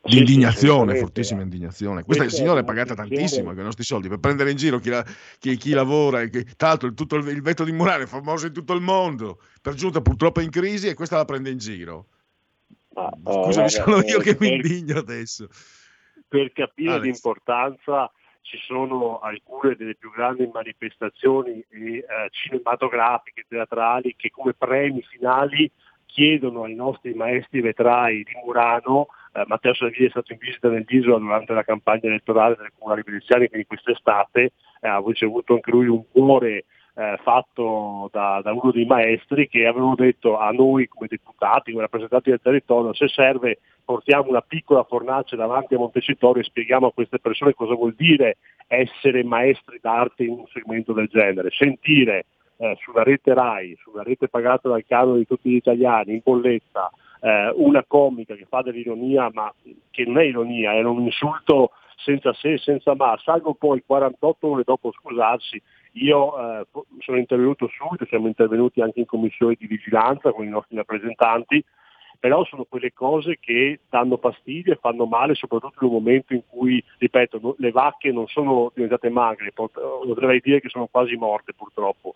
S4: Di
S11: Sì,
S4: indignazione, fortissima indignazione. Questa
S11: Questa
S4: signora
S11: è
S4: pagata tantissimo con i nostri soldi per prendere in giro chi, la- chi- chi lavora. che- tra l'altro, il, tutto il, il vetro di Murano è famoso in tutto il mondo. Per giunta, purtroppo è in crisi e questa la prende in giro.
S11: Ma, eh,
S4: Scusami,
S11: guarda,
S4: sono io
S11: eh,
S4: che mi
S11: per-
S4: indigno adesso.
S11: per capire
S4: Alex.
S11: l'importanza ci sono alcune delle più grandi manifestazioni eh, cinematografiche, teatrali che come premi finali chiedono ai nostri maestri vetrai di Murano, eh, Matteo Salvini è stato in visita nell'isola durante la campagna elettorale delle comunali veneziane, quindi quest'estate eh, ha ricevuto anche lui un cuore eh, fatto da, da uno dei maestri che avevano detto a noi come deputati, come rappresentanti del territorio, se serve portiamo una piccola fornace davanti a Montecitorio e spieghiamo a queste persone cosa vuol dire essere maestri d'arte in un segmento del genere, sentire eh, sulla rete RAI, sulla rete pagata dal canone di tutti gli italiani, in bolletta, eh, una comica che fa dell'ironia, ma che non è ironia, era un insulto senza se e senza ma, salvo poi 48 ore dopo scusarsi, io eh, sono intervenuto subito, siamo intervenuti anche in commissione di vigilanza con i nostri rappresentanti però sono quelle cose che danno fastidio e fanno male soprattutto in un momento in cui, ripeto, le vacche non sono diventate magre, pot- potrei dire che sono quasi morte purtroppo.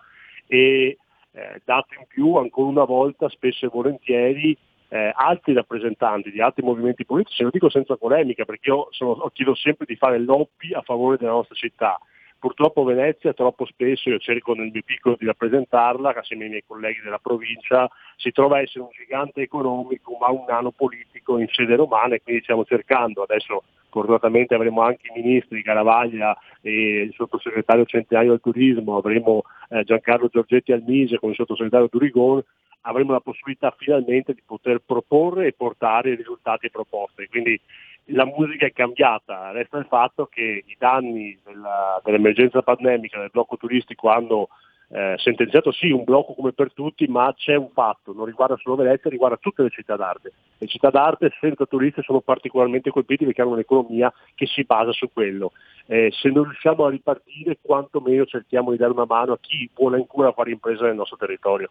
S11: E eh, dato in più, ancora una volta, spesso e volentieri, eh, altri rappresentanti di altri movimenti politici, lo dico senza polemica perché io sono- chiedo sempre di fare lobby a favore della nostra città. Purtroppo Venezia troppo spesso, io cerco nel mio piccolo di rappresentarla, assieme ai miei colleghi della provincia, si trova a essere un gigante economico ma un nano politico in sede romana e quindi stiamo cercando, adesso fortunatamente avremo anche i ministri Caravaglia e il sottosegretario Centenario al turismo, avremo eh, Giancarlo Giorgetti al Mise con il sottosegretario Durigon, avremo la possibilità finalmente di poter proporre e portare risultati e proposte. Quindi la musica è cambiata, resta il fatto che i danni della- dell'emergenza pandemica, del blocco turistico hanno eh, sentenziato sì un blocco come per tutti, ma c'è un fatto, non riguarda solo Venezia, riguarda tutte le città d'arte. Le città d'arte senza turisti sono particolarmente colpite perché hanno un'economia che si basa su quello. Eh, se non riusciamo a ripartire, quantomeno cerchiamo di dare una mano a chi vuole ancora fare impresa nel nostro territorio.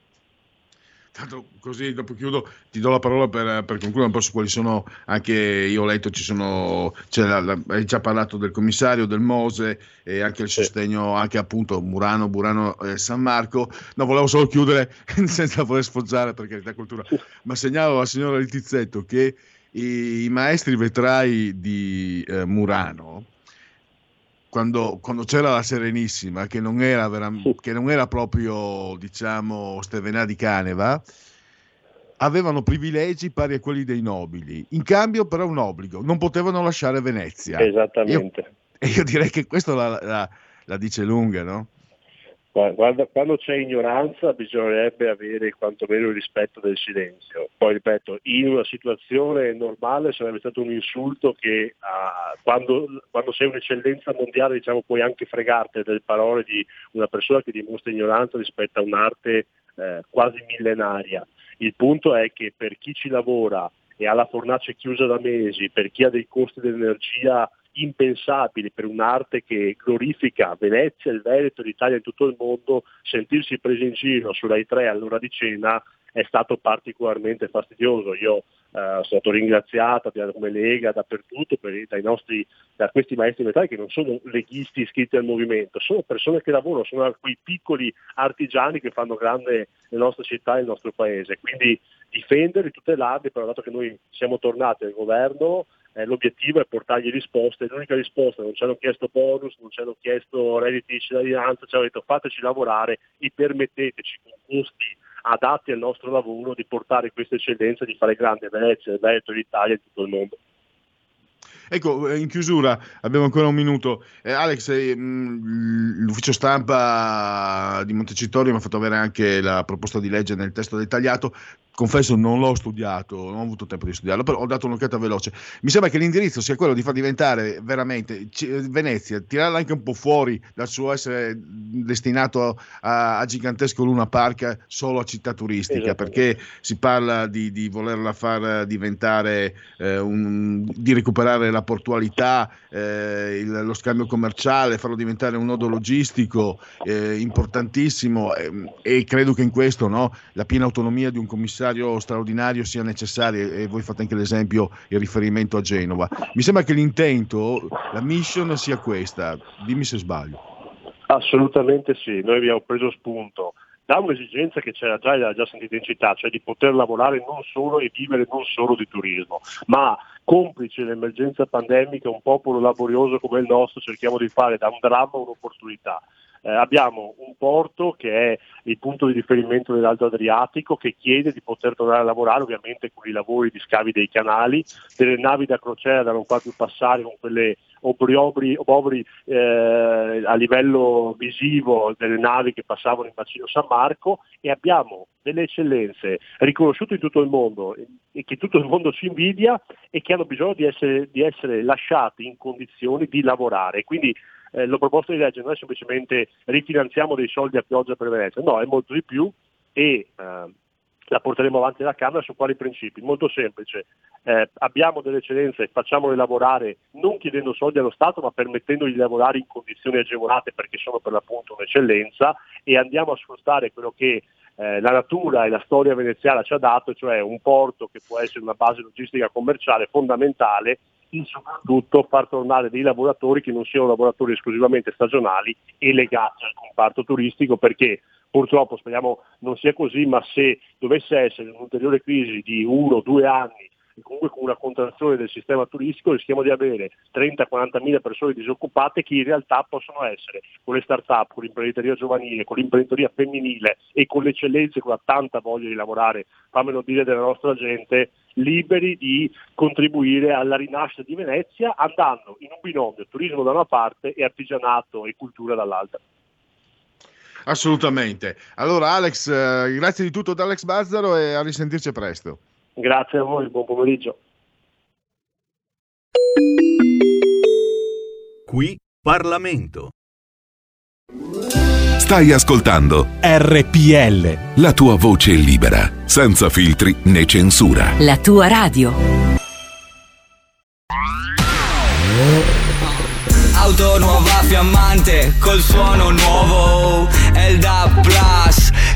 S4: Tanto così dopo chiudo, ti do la parola per, per concludere un po' su quali sono anche io ho letto, ci sono, c'è la- la- hai già parlato del commissario, del Mose e anche il sostegno anche appunto Murano, Burano e San Marco. No, volevo solo chiudere senza voler sfoggiare per carità cultura, ma segnalo alla signora Litizzetto che i, i maestri vetrai di eh, Murano quando, quando c'era la Serenissima, che non era, vera- che non era proprio, diciamo, Stevenà di Caneva, avevano privilegi pari a quelli dei nobili. In cambio, però, un obbligo: non potevano lasciare Venezia.
S11: Esattamente.
S4: Io- e io direi che questo la, la- la dice lunga, no?
S11: Guarda, quando c'è ignoranza bisognerebbe avere quantomeno il rispetto del silenzio. Poi ripeto, in una situazione normale sarebbe stato un insulto che ah, quando, quando sei un'eccellenza mondiale diciamo, puoi anche fregarti delle parole di una persona che dimostra ignoranza rispetto a un'arte eh, quasi millenaria. Il punto è che per chi ci lavora e ha la fornace chiusa da mesi, per chi ha dei costi dell'energia impensabili per un'arte che glorifica Venezia, il Veneto, l'Italia e tutto il mondo, sentirsi presi in giro su Rai 3 all'ora di cena è stato particolarmente fastidioso. Io eh, sono stato ringraziato come Lega dappertutto per- dai nostri, da questi maestri metalli che non sono leghisti iscritti al movimento, sono persone che lavorano, sono quei piccoli artigiani che fanno grande le nostre città e il nostro paese. Quindi difenderli, tutelarli, però dato che noi siamo tornati al governo, eh, l'obiettivo è portargli risposte, l'unica risposta, non ci hanno chiesto bonus, non ci hanno chiesto redditi di cittadinanza, ci hanno detto fateci lavorare e permetteteci con costi adatti al nostro lavoro di portare questa eccellenza, di fare grande Venezia, Veneto, l'Italia e tutto il mondo.
S4: Ecco, eh, in chiusura abbiamo ancora un minuto. Eh, Alex, eh, mh, l'ufficio stampa di Montecitorio mi ha fatto avere anche la proposta di legge nel testo dettagliato. Confesso, non l'ho studiato, non ho avuto tempo di studiarlo, però ho dato un'occhiata veloce. Mi sembra che l'indirizzo sia quello di far diventare veramente eh, Venezia, tirarla anche un po' fuori dal suo essere destinato a, a gigantesco Luna Park solo a città turistica, perché si parla di, di volerla far diventare, eh, un- di recuperare la portualità, eh, il- lo scambio commerciale, farlo diventare un nodo logistico eh, importantissimo ehm, e credo che in questo no, la piena autonomia di un commissario straordinario sia necessaria e voi fate anche l'esempio il riferimento a Genova. Mi sembra che l'intento, la mission sia questa, dimmi se sbaglio.
S11: Assolutamente sì, noi abbiamo preso spunto da un'esigenza che c'era già e l'ha già sentita in città, cioè di poter lavorare non solo e vivere non solo di turismo, ma complice l'emergenza pandemica, un popolo laborioso come il nostro, cerchiamo di fare da un dramma un'opportunità. Eh, abbiamo un porto che è il punto di riferimento dell'Alto Adriatico che chiede di poter tornare a lavorare ovviamente con i lavori di scavi dei canali, delle navi da crociera da non far più passare con quelle obriobri, obobri eh, a livello visivo delle navi che passavano in bacino San Marco e abbiamo delle eccellenze riconosciute in tutto il mondo e che tutto il mondo ci invidia e che hanno bisogno di essere, di essere lasciati in condizioni di lavorare. Quindi eh, la proposta di legge non è semplicemente rifinanziamo dei soldi a pioggia per Venezia, no, è molto di più e eh, la porteremo avanti alla Camera su quali principi? Molto semplice, eh, abbiamo delle eccellenze, facciamole lavorare non chiedendo soldi allo Stato ma permettendogli di lavorare in condizioni agevolate perché sono per l'appunto un'eccellenza e andiamo a sfruttare quello che eh, la natura e la storia veneziana ci ha dato, cioè un porto che può essere una base logistica commerciale fondamentale soprattutto far tornare dei lavoratori che non siano lavoratori esclusivamente stagionali e legati al comparto turistico perché purtroppo speriamo non sia così, ma se dovesse essere un'ulteriore crisi di uno o due anni e comunque con una contrazione del sistema turistico rischiamo di avere 30-40 mila persone disoccupate che in realtà possono essere con le start-up, con l'imprenditoria giovanile, con l'imprenditoria femminile e con le eccellenze, con la tanta voglia di lavorare, fammelo dire, della nostra gente, liberi di contribuire alla rinascita di Venezia andando in un binomio turismo da una parte e artigianato e cultura dall'altra.
S4: Assolutamente. Allora Alex, eh, grazie di tutto da Alex Bazzaro e a risentirci presto.
S11: Grazie a voi, buon pomeriggio.
S12: Qui Parlamento.
S13: Stai ascoltando
S14: RPL.
S13: la tua voce libera, senza filtri né censura.
S15: La tua radio.
S16: Auto nuova fiammante col suono nuovo DAB Plus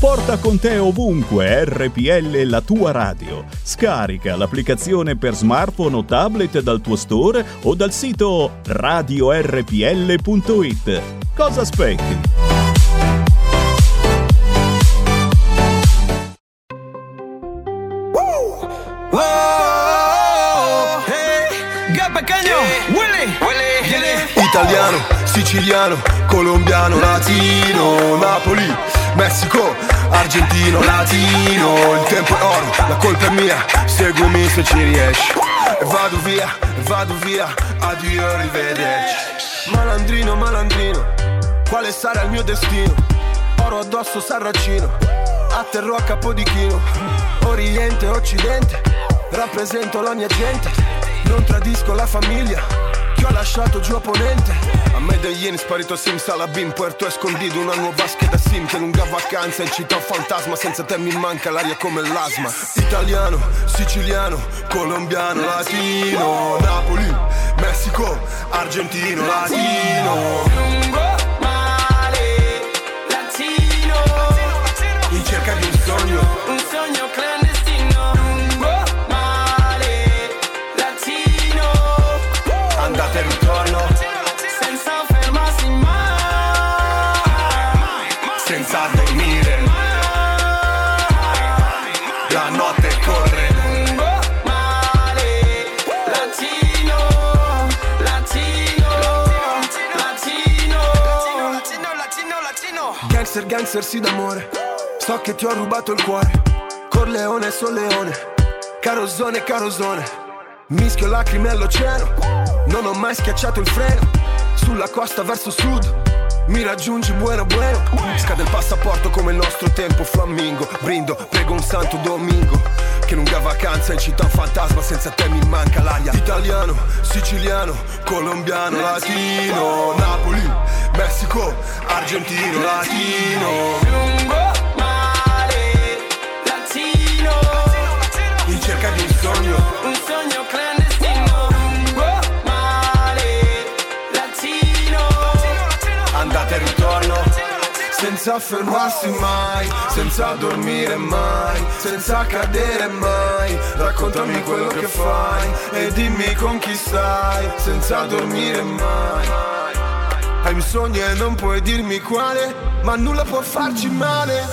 S17: Porta con te ovunque RPL la tua radio. Scarica l'applicazione per smartphone o tablet dal tuo store o dal sito radiorpl.it. Cosa aspetti?
S16: Oh, hey, pequeño, Willy, Willy,
S18: Italiano, siciliano, colombiano, latino, Napoli, Messico, argentino, latino, il tempo è oro, la colpa è mia, seguimi se ci riesci. E vado via, e vado via, addio, arrivederci. Malandrino, malandrino, quale sarà il mio destino? Oro addosso, sarracino, atterro a Capodichino, Oriente, Occidente, rappresento la mia gente, non tradisco la famiglia, che ho lasciato giù a Ponente. A Medellin, sparito Sim Salabim, Puerto Escondido, una nuova scheda Sim, che lunga vacanza in città fantasma, senza te mi manca l'aria come l'asma. Italiano, siciliano, colombiano, latino, Napoli, Messico, argentino, latino. In cerca di Un sogno Gangster, gangster, sì d'amore. So che ti ho rubato il cuore. Corleone, solleone Carosone, carosone Mischio lacrime all'oceano. Non ho mai schiacciato il freno. Sulla costa verso sud. Mi raggiungi buono buono. Scade il passaporto come il nostro tempo flammingo Brindo, prego un santo domingo Che lunga vacanza in città fantasma Senza te mi manca l'aria. Italiano, siciliano, colombiano, latino Napoli, Messico, argentino, latino senza fermarsi mai, senza dormire mai, senza cadere mai. Raccontami quello che fai e dimmi con chi stai, senza dormire mai. Hai un sogno e non puoi dirmi quale, ma nulla può farci male.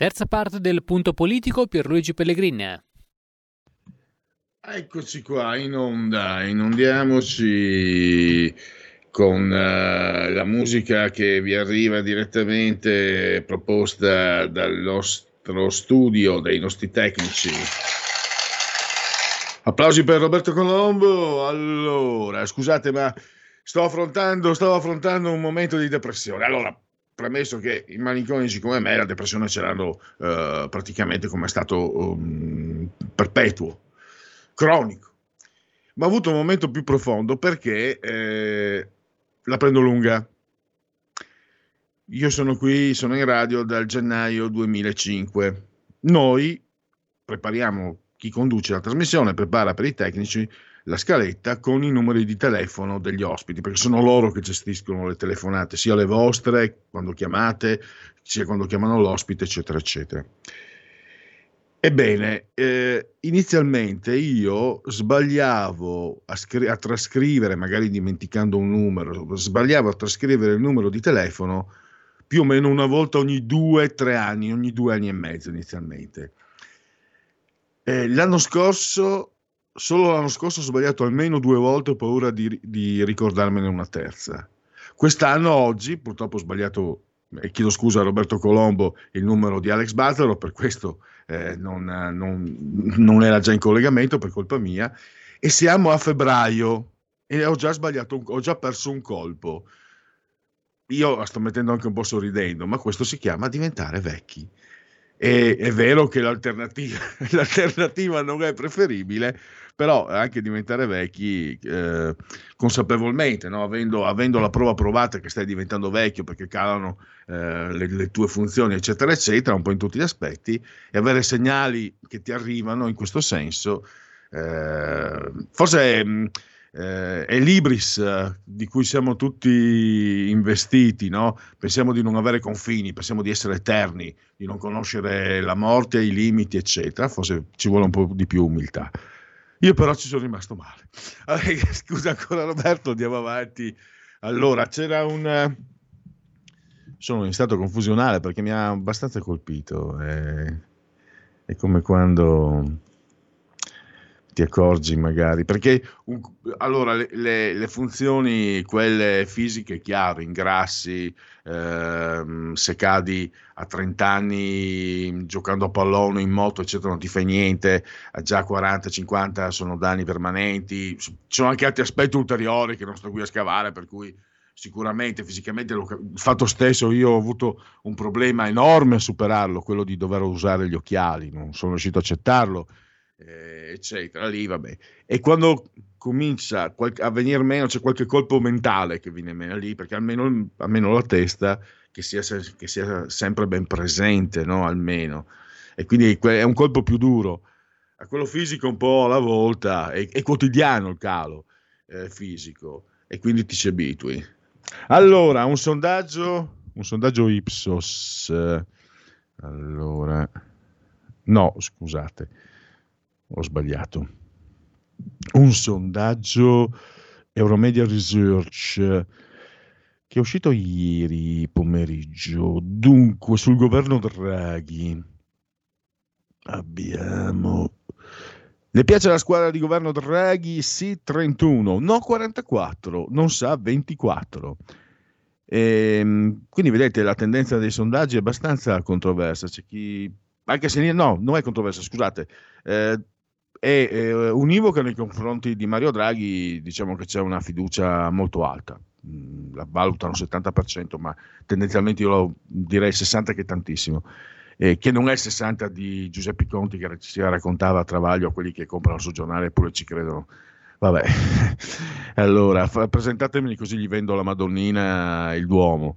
S10: Terza parte del punto politico Pierluigi Pellegrin.
S4: Eccoci qua in onda, inondiamoci con eh, la musica che vi arriva direttamente proposta dal nostro studio, dai nostri tecnici. Applausi per Roberto Colombo. Allora, scusate, ma sto affrontando, stavo affrontando un momento di depressione. Allora, premesso che i malinconici come me la depressione ce l'hanno eh, praticamente come stato um, perpetuo, cronico. Ma ho avuto un momento più profondo perché eh, la prendo lunga. Io sono qui, sono in radio dal gennaio 2005. Noi prepariamo, chi conduce la trasmissione prepara per i tecnici la scaletta con i numeri di telefono degli ospiti, perché sono loro che gestiscono le telefonate, sia le vostre quando chiamate, sia quando chiamano l'ospite, eccetera, eccetera. Ebbene, eh, inizialmente io sbagliavo a, scri- a trascrivere, magari dimenticando un numero, sbagliavo a trascrivere il numero di telefono più o meno una volta ogni due, tre anni, ogni due anni e mezzo inizialmente. Eh, l'anno scorso, solo l'anno scorso ho sbagliato almeno due volte, ho paura di, di ricordarmene una terza. Quest'anno, oggi, purtroppo ho sbagliato, e chiedo scusa a Roberto Colombo, il numero di Alex Butler, per questo eh, non, non, non, era già in collegamento per colpa mia, e siamo a febbraio e ho già sbagliato, ho già perso un colpo. Io sto mettendo anche un po' sorridendo, ma questo si chiama diventare vecchi. E, è vero che l'alternativa, l'alternativa non è preferibile, però anche diventare vecchi eh, consapevolmente, no? avendo, avendo, la prova provata che stai diventando vecchio perché calano eh, le, le, tue funzioni, eccetera, eccetera, un po' in tutti gli aspetti, e avere segnali che ti arrivano in questo senso, eh, forse mh, eh, è l'ibris eh, di cui siamo tutti investiti, no? pensiamo di non avere confini, pensiamo di essere eterni, di non conoscere la morte, i limiti, eccetera, forse ci vuole un po' di più umiltà. Io però ci sono rimasto male. Allora, scusa ancora Roberto, andiamo avanti. Allora, c'era un... Sono in stato confusionale perché mi ha abbastanza colpito. È, è come quando ti accorgi magari, perché un, allora le, le, le, funzioni, quelle fisiche, chiaro, ingrassi, ehm, se cadi a 30 anni giocando a pallone, in moto, eccetera, non ti fai niente, a già 40-50 sono danni permanenti, ci sono anche altri aspetti ulteriori che non sto qui a scavare, per cui sicuramente fisicamente il fatto stesso io ho avuto un problema enorme a superarlo, quello di dover usare gli occhiali, non sono riuscito a accettarlo eh, eccetera. Lì, vabbè. E quando comincia a venire meno, c'è qualche colpo mentale che viene meno lì, perché almeno, almeno la testa che sia, che sia, sempre ben presente, no? Almeno. E quindi è un colpo più duro. A quello fisico un po' alla volta, è, è quotidiano il calo eh, fisico, e quindi ti ci abitui. Allora, un sondaggio, un sondaggio Ipsos. allora, no, scusate ho sbagliato. Un sondaggio Euromedia Research che è uscito ieri pomeriggio. Dunque, sul governo Draghi abbiamo... Le piace la squadra di governo Draghi? Sì, 31, no 44, non sa 24. E, ehm, quindi vedete la tendenza dei sondaggi è abbastanza controversa. C'è chi, anche se no, non è controversa, scusate, eh, è eh, univoca nei confronti di Mario Draghi, diciamo che c'è una fiducia molto alta. Mm, la valutano 70%, ma tendenzialmente io direi 60% che è tantissimo. Eh, che non è il 60 di Giuseppe Conti che ci raccontava a Travaglio a quelli che comprano il suo giornale eppure ci credono. Vabbè, allora f- presentatemi così gli vendo la Madonnina il Duomo.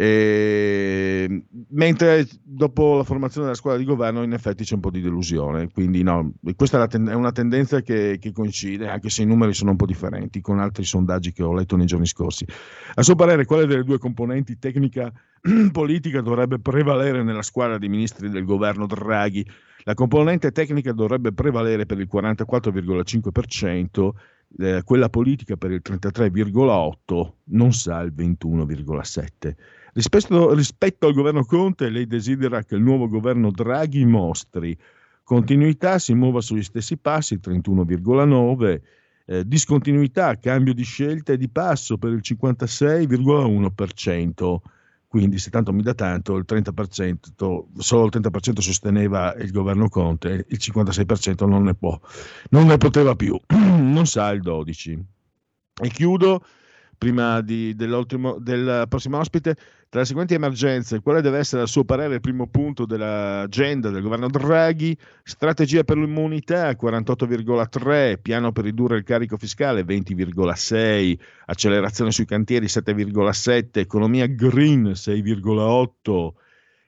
S4: E, mentre dopo la formazione della squadra di governo in effetti c'è un po' di delusione, quindi no, questa è, ten- è una tendenza che, che, coincide, anche se i numeri sono un po' differenti, con altri sondaggi che ho letto nei giorni scorsi. A suo parere, quale delle due componenti tecnica politica dovrebbe prevalere nella squadra dei ministri del governo Draghi? La componente tecnica dovrebbe prevalere per il 44,5%, eh, quella politica per il 33,8, non sa il 21,7. Rispetto, rispetto al governo Conte, lei desidera che il nuovo governo Draghi mostri continuità, si muova sugli stessi passi, 31,9, eh, discontinuità, cambio di scelta e di passo per il 56,1%. Quindi se tanto mi dà tanto, il 30%, solo il 30% sosteneva il governo Conte, il 56% non ne, può, non ne poteva più, non sa il 12%. E chiudo prima di, del prossimo ospite, tra le seguenti emergenze, quale deve essere a suo parere il primo punto dell'agenda del governo Draghi? Strategia per l'immunità 48,3, piano per ridurre il carico fiscale 20,6, accelerazione sui cantieri 7,7, economia green 6,8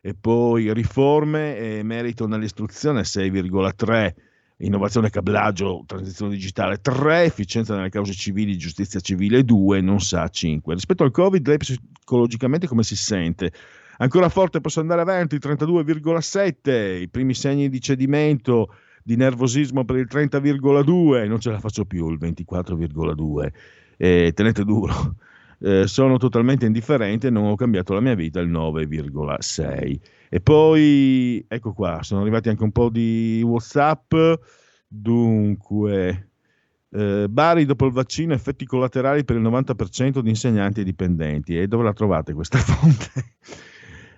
S4: e poi riforme e merito nell'istruzione 6,3 innovazione cablaggio, transizione digitale 3, efficienza nelle cause civili, giustizia civile 2, non sa 5. Rispetto al Covid, lei psicologicamente come si sente? Ancora forte, posso andare avanti, 32,7, i primi segni di cedimento, di nervosismo per il 30,2, non ce la faccio più, il 24,2, eh, tenete duro. Eh, sono totalmente indifferente, non ho cambiato la mia vita, il 9,6. E poi, ecco qua, sono arrivati anche un po' di WhatsApp. Dunque, eh, Bari dopo il vaccino, effetti collaterali per il 90% di insegnanti e dipendenti. E dove la trovate questa fonte?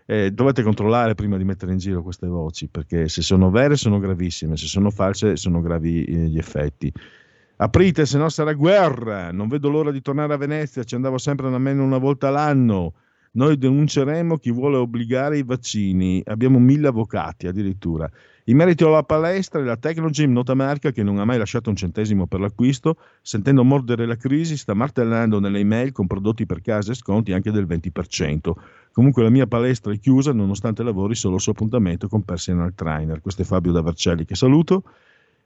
S4: eh, dovete controllare prima di mettere in giro queste voci, perché se sono vere sono gravissime, se sono false sono gravi eh, gli effetti. Aprite, se no sarà guerra. Non vedo l'ora di tornare a Venezia, ci andavo sempre almeno una volta l'anno. Noi denunceremo chi vuole obbligare i vaccini. Abbiamo mille avvocati addirittura. In merito alla palestra, la Tecnogym, nota marca che non ha mai lasciato un centesimo per l'acquisto, sentendo mordere la crisi, sta martellando nelle email con prodotti per casa e sconti anche del 20%. Comunque la mia palestra è chiusa nonostante lavori solo su appuntamento con personal trainer. Questo è Fabio da Vercelli che saluto.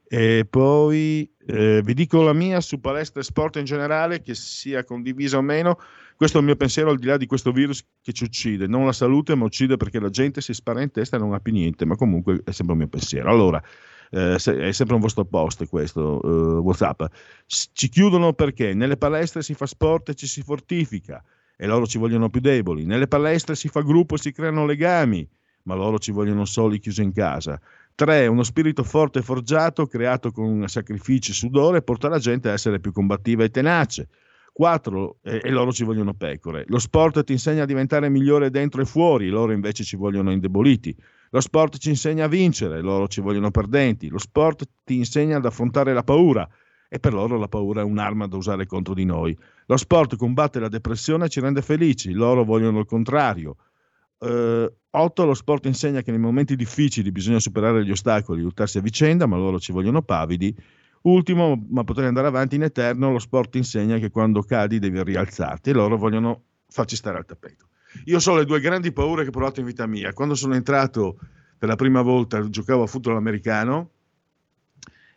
S4: E poi eh, vi dico la mia su palestra e sport in generale, che sia condivisa o meno. Questo è il mio pensiero al di là di questo virus che ci uccide, non la salute, ma uccide perché la gente si spara in testa e non ha più niente, ma comunque è sempre il mio pensiero. Allora, eh, è sempre un vostro post questo uh, WhatsApp. Ci chiudono perché nelle palestre si fa sport e ci si fortifica e loro ci vogliono più deboli. Nelle palestre si fa gruppo e si creano legami, ma loro ci vogliono soli chiusi in casa. 3. Uno spirito forte e forgiato, creato con sacrifici e sudore, porta la gente a essere più combattiva e tenace. 4. E, e loro ci vogliono pecore. Lo sport ti insegna a diventare migliore dentro e fuori, loro invece ci vogliono indeboliti. Lo sport ci insegna a vincere, loro ci vogliono perdenti. Lo sport ti insegna ad affrontare la paura e per loro la paura è un'arma da usare contro di noi. Lo sport combatte la depressione e ci rende felici, loro vogliono il contrario. 8. lo sport insegna che nei momenti difficili bisogna superare gli ostacoli, luttarsi a vicenda, ma loro ci vogliono pavidi. Ultimo, ma potrei andare avanti in eterno, lo sport insegna che quando cadi devi rialzarti e loro vogliono farci stare al tappeto. Io so le due grandi paure che ho provato in vita mia. Quando sono entrato per la prima volta, giocavo a football americano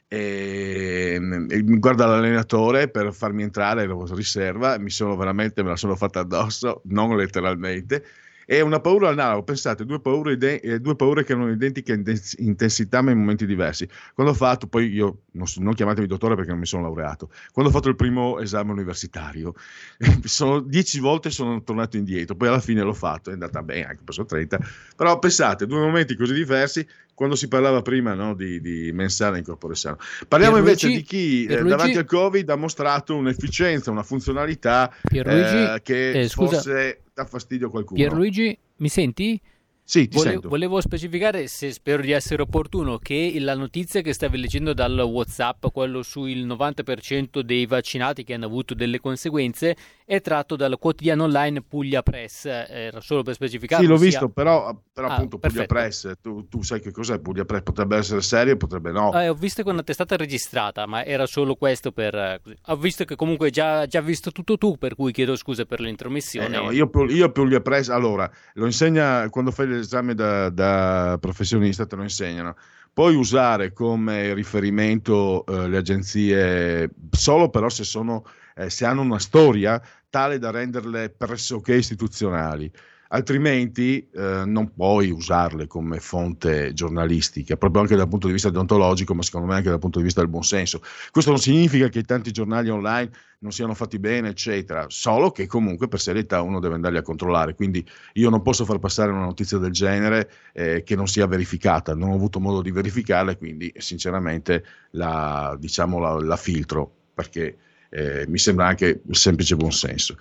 S4: e, e mi guarda l'allenatore per farmi entrare, ero riserva, mi sono veramente, me la sono fatta addosso, non letteralmente è una paura analoga, pensate, due paure, ide- eh, due paure che hanno identica intensità ma in momenti diversi. Quando ho fatto, poi io non, non, chiamatemi dottore perché non mi sono laureato, quando ho fatto il primo esame universitario, sono, dieci volte sono tornato indietro, poi alla fine l'ho fatto, è andata bene, anche preso 30, però pensate, due momenti così diversi, quando si parlava prima no, di, di mensana in corpore sano. Parliamo Pierluigi, invece di chi eh, davanti al Covid ha mostrato un'efficienza, una funzionalità eh, che eh, forse dà fastidio a qualcuno.
S10: Pierluigi, mi senti?
S4: Sì, ti
S10: Vole-
S4: sento.
S10: Volevo specificare, se spero di essere opportuno, che la notizia che stavi leggendo dal WhatsApp, quello sul 90% dei vaccinati che hanno avuto delle conseguenze, è tratto dal quotidiano online Puglia Press. Era solo per specificare.
S4: Sì, l'ho
S10: sia...
S4: visto, però, però
S10: Ah,
S4: appunto Puglia
S10: perfetto.
S4: Press, tu, tu sai che cos'è Puglia Press? Potrebbe essere serio, potrebbe no.
S10: Eh, ho visto che è una testata registrata, ma era solo questo per... eh. Ho visto che comunque già, già visto tutto tu, per cui chiedo scusa per
S4: Eh,
S10: l'intromissione.
S4: no, io, io Puglia Press, allora, lo insegna quando fai l'esame da, da professionista, te lo insegnano. Puoi usare come riferimento eh, le agenzie solo però se, sono, eh, se hanno una storia tale da renderle pressoché istituzionali. Altrimenti eh, non puoi usarle come fonte giornalistica, proprio anche dal punto di vista deontologico, ma secondo me anche dal punto di vista del buonsenso. Questo non significa che tanti giornali online non siano fatti bene, eccetera, solo che comunque per serietà uno deve andarli a controllare, quindi io non posso far passare una notizia del genere eh, che non sia verificata, non ho avuto modo di verificarla, quindi sinceramente la, diciamo, la, la filtro, perché eh, mi sembra anche semplice buonsenso.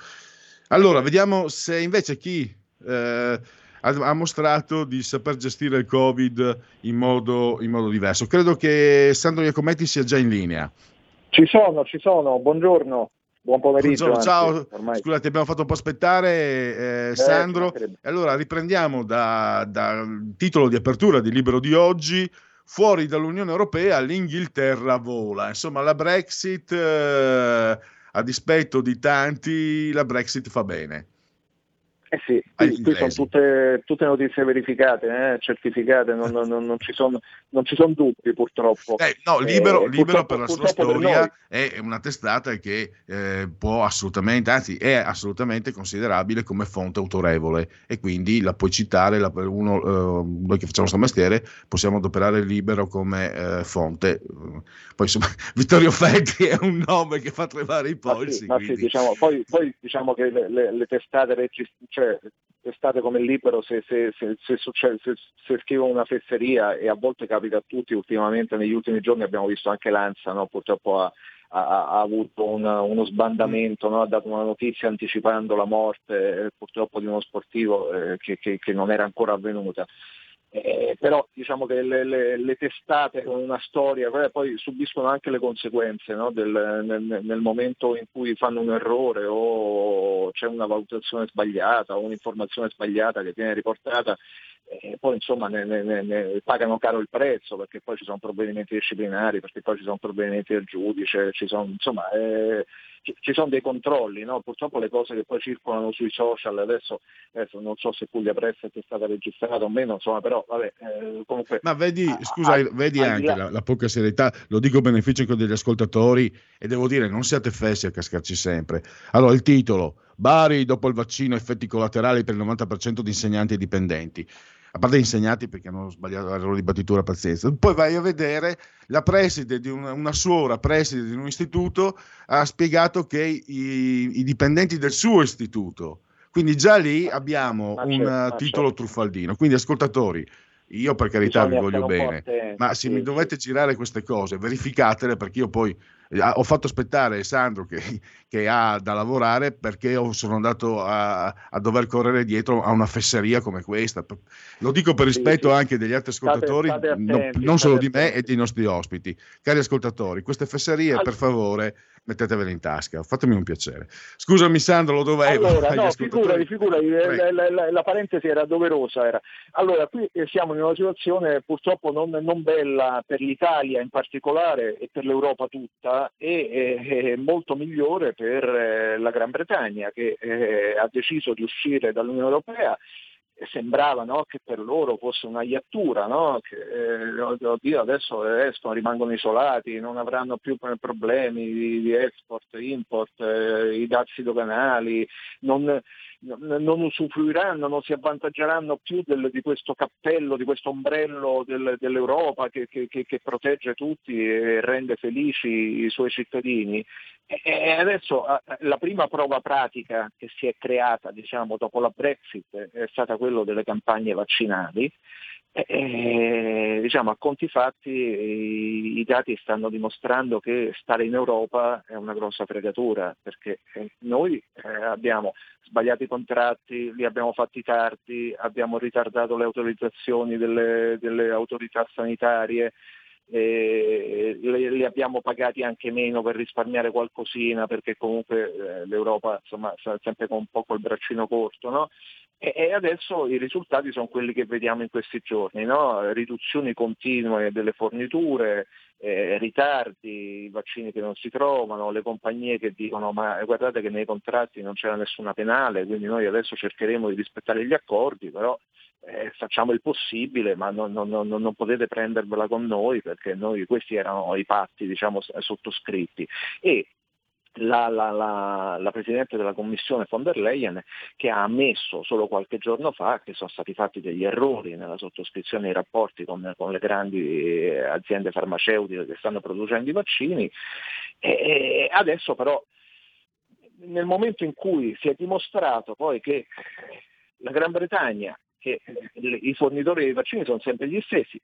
S4: Allora, vediamo se invece chi eh, ha, ha mostrato di saper gestire il Covid in modo, in modo diverso. Credo che Sandro Iacometti sia già in linea.
S19: Ci sono, ci sono, buongiorno, buon pomeriggio.
S4: Buongiorno, ciao,
S19: ormai.
S4: scusate, abbiamo fatto un po' aspettare eh, Sandro. E allora riprendiamo da- dal titolo di apertura di Libero di oggi. Fuori dall'Unione Europea l'Inghilterra vola. Insomma, la Brexit, eh, a dispetto di tanti, la Brexit fa bene.
S19: Eh sì, qui, qui sono tutte, tutte notizie verificate, eh, certificate, non, non- non- non ci sono, non ci sono dubbi purtroppo.
S4: Eh, no, libero,
S19: Eh,
S4: libero per la sua storia è una testata che eh, può assolutamente, anzi è assolutamente considerabile come fonte autorevole e quindi la puoi citare, la- uno, eh, noi che facciamo questo mestiere possiamo adoperare libero come eh, fonte. Poi insomma Vittorio Feltri è un nome che fa tremare i polsi.
S19: sì, ma sì,
S4: quindi-
S19: diciamo, poi, poi diciamo che le, le- le testate, regis- cioè, testate come libero, se, se, se, se succede- se- scrivono una fesseria, e a volte capita a tutti, ultimamente negli ultimi giorni abbiamo visto anche l'ANSA, no? purtroppo ha, ha- ha avuto un- uno sbandamento, no? ha dato una notizia anticipando la morte eh, purtroppo di uno sportivo eh, che, che- che non era ancora avvenuta. Eh, però diciamo che le, le- le testate con una storia poi subiscono anche le conseguenze no? Del- nel, nel momento in cui fanno un errore o c'è una valutazione sbagliata o un'informazione sbagliata che viene riportata e poi insomma ne, ne- ne- pagano caro il prezzo perché poi ci sono provvedimenti disciplinari, perché poi ci sono provvedimenti del giudice, ci sono, insomma, eh, ci, ci sono dei controlli, no? purtroppo le cose che poi circolano sui social adesso, adesso non so se Puglia Press è stata registrata o meno, insomma, però vabbè, eh, comunque...
S4: Ma vedi,
S19: a-
S4: scusa,
S19: a-
S4: vedi
S19: di
S4: anche la, la poca serietà, lo dico a beneficio anche degli ascoltatori e devo dire, non siate fessi a cascarci sempre. Allora, il titolo, Bari dopo il vaccino effetti collaterali per il 90% di insegnanti e dipendenti. A parte gli insegnanti perché hanno sbagliato l'errore di battitura, pazienza. Poi vai a vedere la preside di una, una suora, preside di un istituto, ha spiegato che i, i dipendenti del suo istituto, quindi già lì abbiamo
S19: Ma
S4: un
S19: certo, ma
S4: titolo
S19: certo.
S4: truffaldino. Quindi ascoltatori, io per carità vi
S19: Bisogna
S4: voglio bene,
S19: attenti,
S4: ma se
S19: sì,
S4: mi dovete girare queste cose, verificatele perché io poi ho fatto aspettare Sandro che, che ha da lavorare perché sono andato a, a dover correre dietro a una fesseria come questa. Lo dico per
S19: Sì,
S4: rispetto
S19: sì.
S4: anche degli altri
S19: State-
S4: ascoltatori,
S19: state
S4: no-
S19: attenti,
S4: non solo
S19: state
S4: di me e
S19: attenti.
S4: dei nostri ospiti. Cari ascoltatori, queste fesserie
S19: Al-
S4: per favore mettetevele in tasca, fatemi un piacere. Scusami Sandro, lo dovevo.
S19: Allora, no, figurati, figurati,
S4: Prego.
S19: la, la- la- la parentesi era doverosa. Era. Allora, qui eh, siamo in una situazione purtroppo non, non bella per l'Italia in particolare e per l'Europa tutta e eh, eh, molto migliore per eh, la Gran Bretagna che eh, ha deciso di uscire dall'Unione Europea sembrava no, che per loro fosse una iattura, no? che eh, oddio, adesso escono, rimangono isolati, non avranno più problemi di, di export, import, eh, i dazi doganali, non, non- usufruiranno, non si avvantaggeranno più del- di questo cappello, di questo ombrello del- dell'Europa che- che- che protegge tutti e rende felici i suoi cittadini. E adesso eh, la prima prova pratica che si è creata diciamo, dopo la Brexit è stata quella delle campagne vaccinali. E, diciamo, a conti fatti i, i dati stanno dimostrando che stare in Europa è una grossa fregatura perché eh, noi eh, abbiamo sbagliato i contratti, li abbiamo fatti tardi, abbiamo ritardato le autorizzazioni delle, delle autorità sanitarie, eh, li, li abbiamo pagati anche meno per risparmiare qualcosina perché comunque eh, l'Europa insomma sta sempre con un po' col braccino corto no? e, e adesso i risultati sono quelli che vediamo in questi giorni no? riduzioni continue delle forniture eh, ritardi, i vaccini che non si trovano, le compagnie che dicono ma guardate che nei contratti non c'era nessuna penale, quindi noi adesso cercheremo di rispettare gli accordi, però eh, facciamo il possibile, ma non, non- non- non potete prendervela con noi perché noi, questi erano i patti diciamo, sottoscritti. E la, la, la, la, Presidente della Commissione von der Leyen che ha ammesso solo qualche giorno fa che sono stati fatti degli errori nella sottoscrizione dei rapporti con, con le grandi eh, aziende farmaceutiche che stanno producendo i vaccini. E, e adesso però nel momento in cui si è dimostrato poi che la Gran Bretagna, che i fornitori dei vaccini sono sempre gli stessi,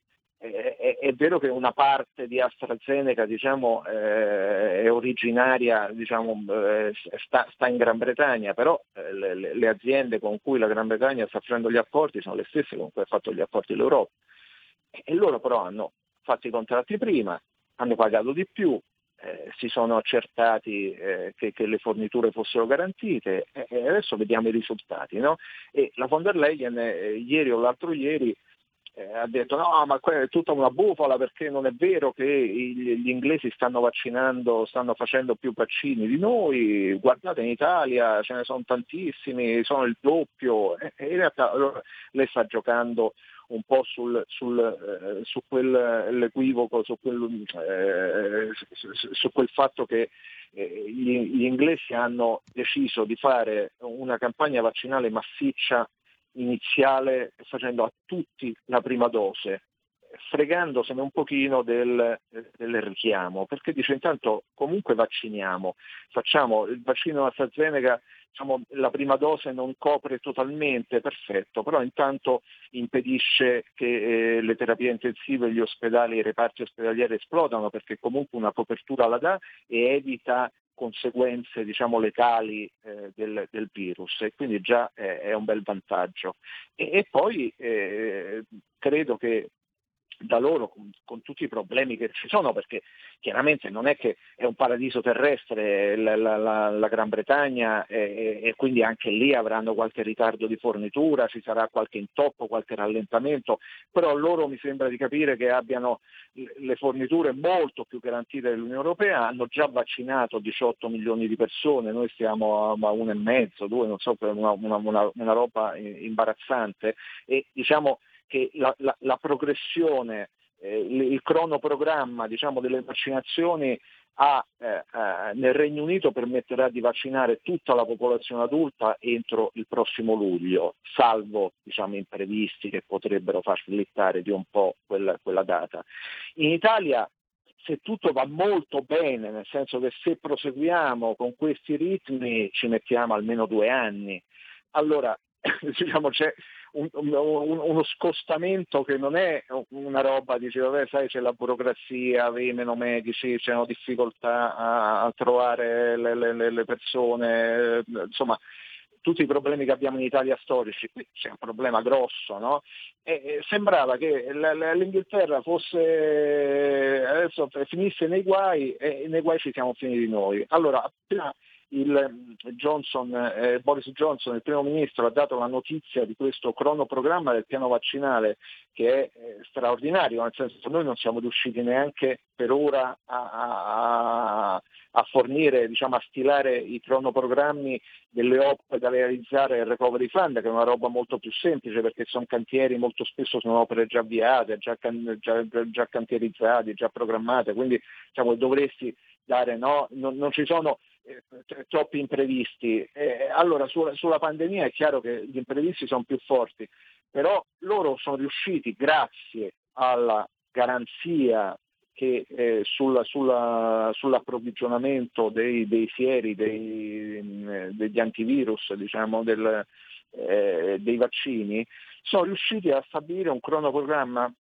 S19: è, è, vero che una parte di AstraZeneca diciamo, eh, è originaria, diciamo, eh, sta, sta, in Gran Bretagna, però eh, le, le, aziende con cui la Gran Bretagna sta facendo gli accordi sono le stesse con cui ha fatto gli accordi l'Europa. E loro però hanno fatto i contratti prima, hanno pagato di più, eh, si sono accertati eh, che, che, le forniture fossero garantite e adesso vediamo i risultati. No? E la von der Leyen eh, ieri o l'altro ieri eh, ha detto no ma è tutta una bufala perché non è vero che gli, inglesi stanno vaccinando, stanno facendo più vaccini di noi, guardate in Italia ce ne sono tantissimi, sono il doppio. E, in realtà allora, lei sta giocando un po' sul, sul, eh, su quell'equivoco, su quel, eh, su, su quel fatto che eh, gli, gli inglesi hanno deciso di fare una campagna vaccinale massiccia iniziale facendo a tutti la prima dose, fregandosene un pochino del, del, richiamo, perché dice intanto comunque vacciniamo, facciamo il vaccino AstraZeneca, diciamo, la prima dose non copre totalmente, perfetto, però intanto impedisce che eh, le terapie intensive, gli ospedali, i reparti ospedalieri esplodano, perché comunque una copertura la dà e evita conseguenze diciamo, letali eh, del, del, virus e quindi già eh, è un bel vantaggio. E, e poi eh, credo che da loro con, con, tutti i problemi che ci sono, perché chiaramente non è che è un paradiso terrestre la, la, la, la Gran Bretagna e, e, quindi anche lì avranno qualche ritardo di fornitura, ci sarà qualche intoppo, qualche rallentamento, però loro mi sembra di capire che abbiano le forniture molto più garantite dell'Unione Europea, hanno già vaccinato 18 milioni di persone, noi stiamo a, a uno e mezzo, due, non so, una, una, una, una roba imbarazzante e diciamo che la, la, la progressione, eh, il cronoprogramma diciamo, delle vaccinazioni ha, eh, eh, nel Regno Unito permetterà di vaccinare tutta la popolazione adulta entro il prossimo luglio, salvo diciamo, imprevisti che potrebbero far slittare di un po' quella, quella data. In Italia se tutto va molto bene, nel senso che se proseguiamo con questi ritmi ci mettiamo almeno due anni. Allora, diciamo, c'è un, un, uno scostamento che non è una roba, dice, vabbè, sai, c'è la burocrazia, avevi meno medici, c'è difficoltà a, a trovare le, le, le, persone, insomma, tutti i problemi che abbiamo in Italia storici, qui c'è un problema grosso, no? E sembrava che l'Inghilterra fosse adesso finisse nei guai e nei guai ci siamo finiti noi. Allora, appena il Johnson, eh, Boris Johnson, il primo ministro, ha dato la notizia di questo cronoprogramma del piano vaccinale che è eh, straordinario, nel senso che noi non siamo riusciti neanche per ora a, a, a fornire, diciamo, a stilare i cronoprogrammi delle opere da realizzare il Recovery Fund, che è una roba molto più semplice perché sono cantieri, molto spesso sono opere già avviate, già, già, già cantierizzate, già programmate, quindi diciamo, dovresti dare, no? non, non ci sono eh, troppi imprevisti. Eh, allora sulla, sulla pandemia è chiaro che gli imprevisti sono più forti, però loro sono riusciti grazie alla garanzia che eh, sulla, sulla, sull'approvvigionamento dei, dei fieri, dei, eh, degli antivirus, diciamo, del, eh, dei vaccini, sono riusciti a stabilire un cronoprogramma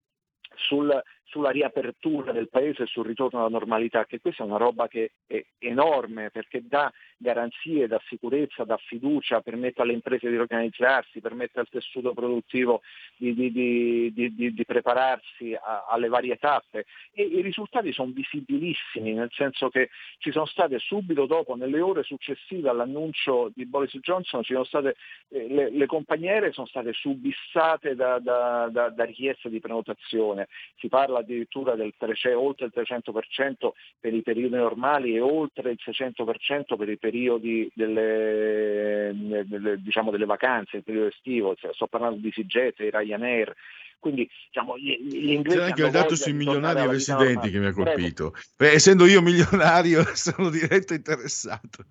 S19: sul, sulla riapertura del paese e sul ritorno alla normalità, che questa è una roba che è enorme perché dà garanzie, dà sicurezza, dà fiducia, permette alle imprese di organizzarsi, permette al tessuto produttivo di, di, di, di prepararsi a, alle varie tappe. E i risultati sono visibilissimi, nel senso che ci sono state subito dopo, nelle ore successive all'annuncio di Boris Johnson, state, eh, le, le compagnie aeree sono state subissate da, da, da, da richieste di prenotazione, si parla addirittura del 300 oltre il 300% per i periodi normali e oltre il 600% per i periodi delle, delle, diciamo, delle vacanze, il periodo estivo, cioè, sto parlando di EasyJet, di Ryanair, quindi diciamo, gli, gli inglesi
S4: C'è anche il dato sui milionari residenti che mi ha.
S19: Prego.
S4: colpito. Beh, essendo io milionario, sono diretto interessato.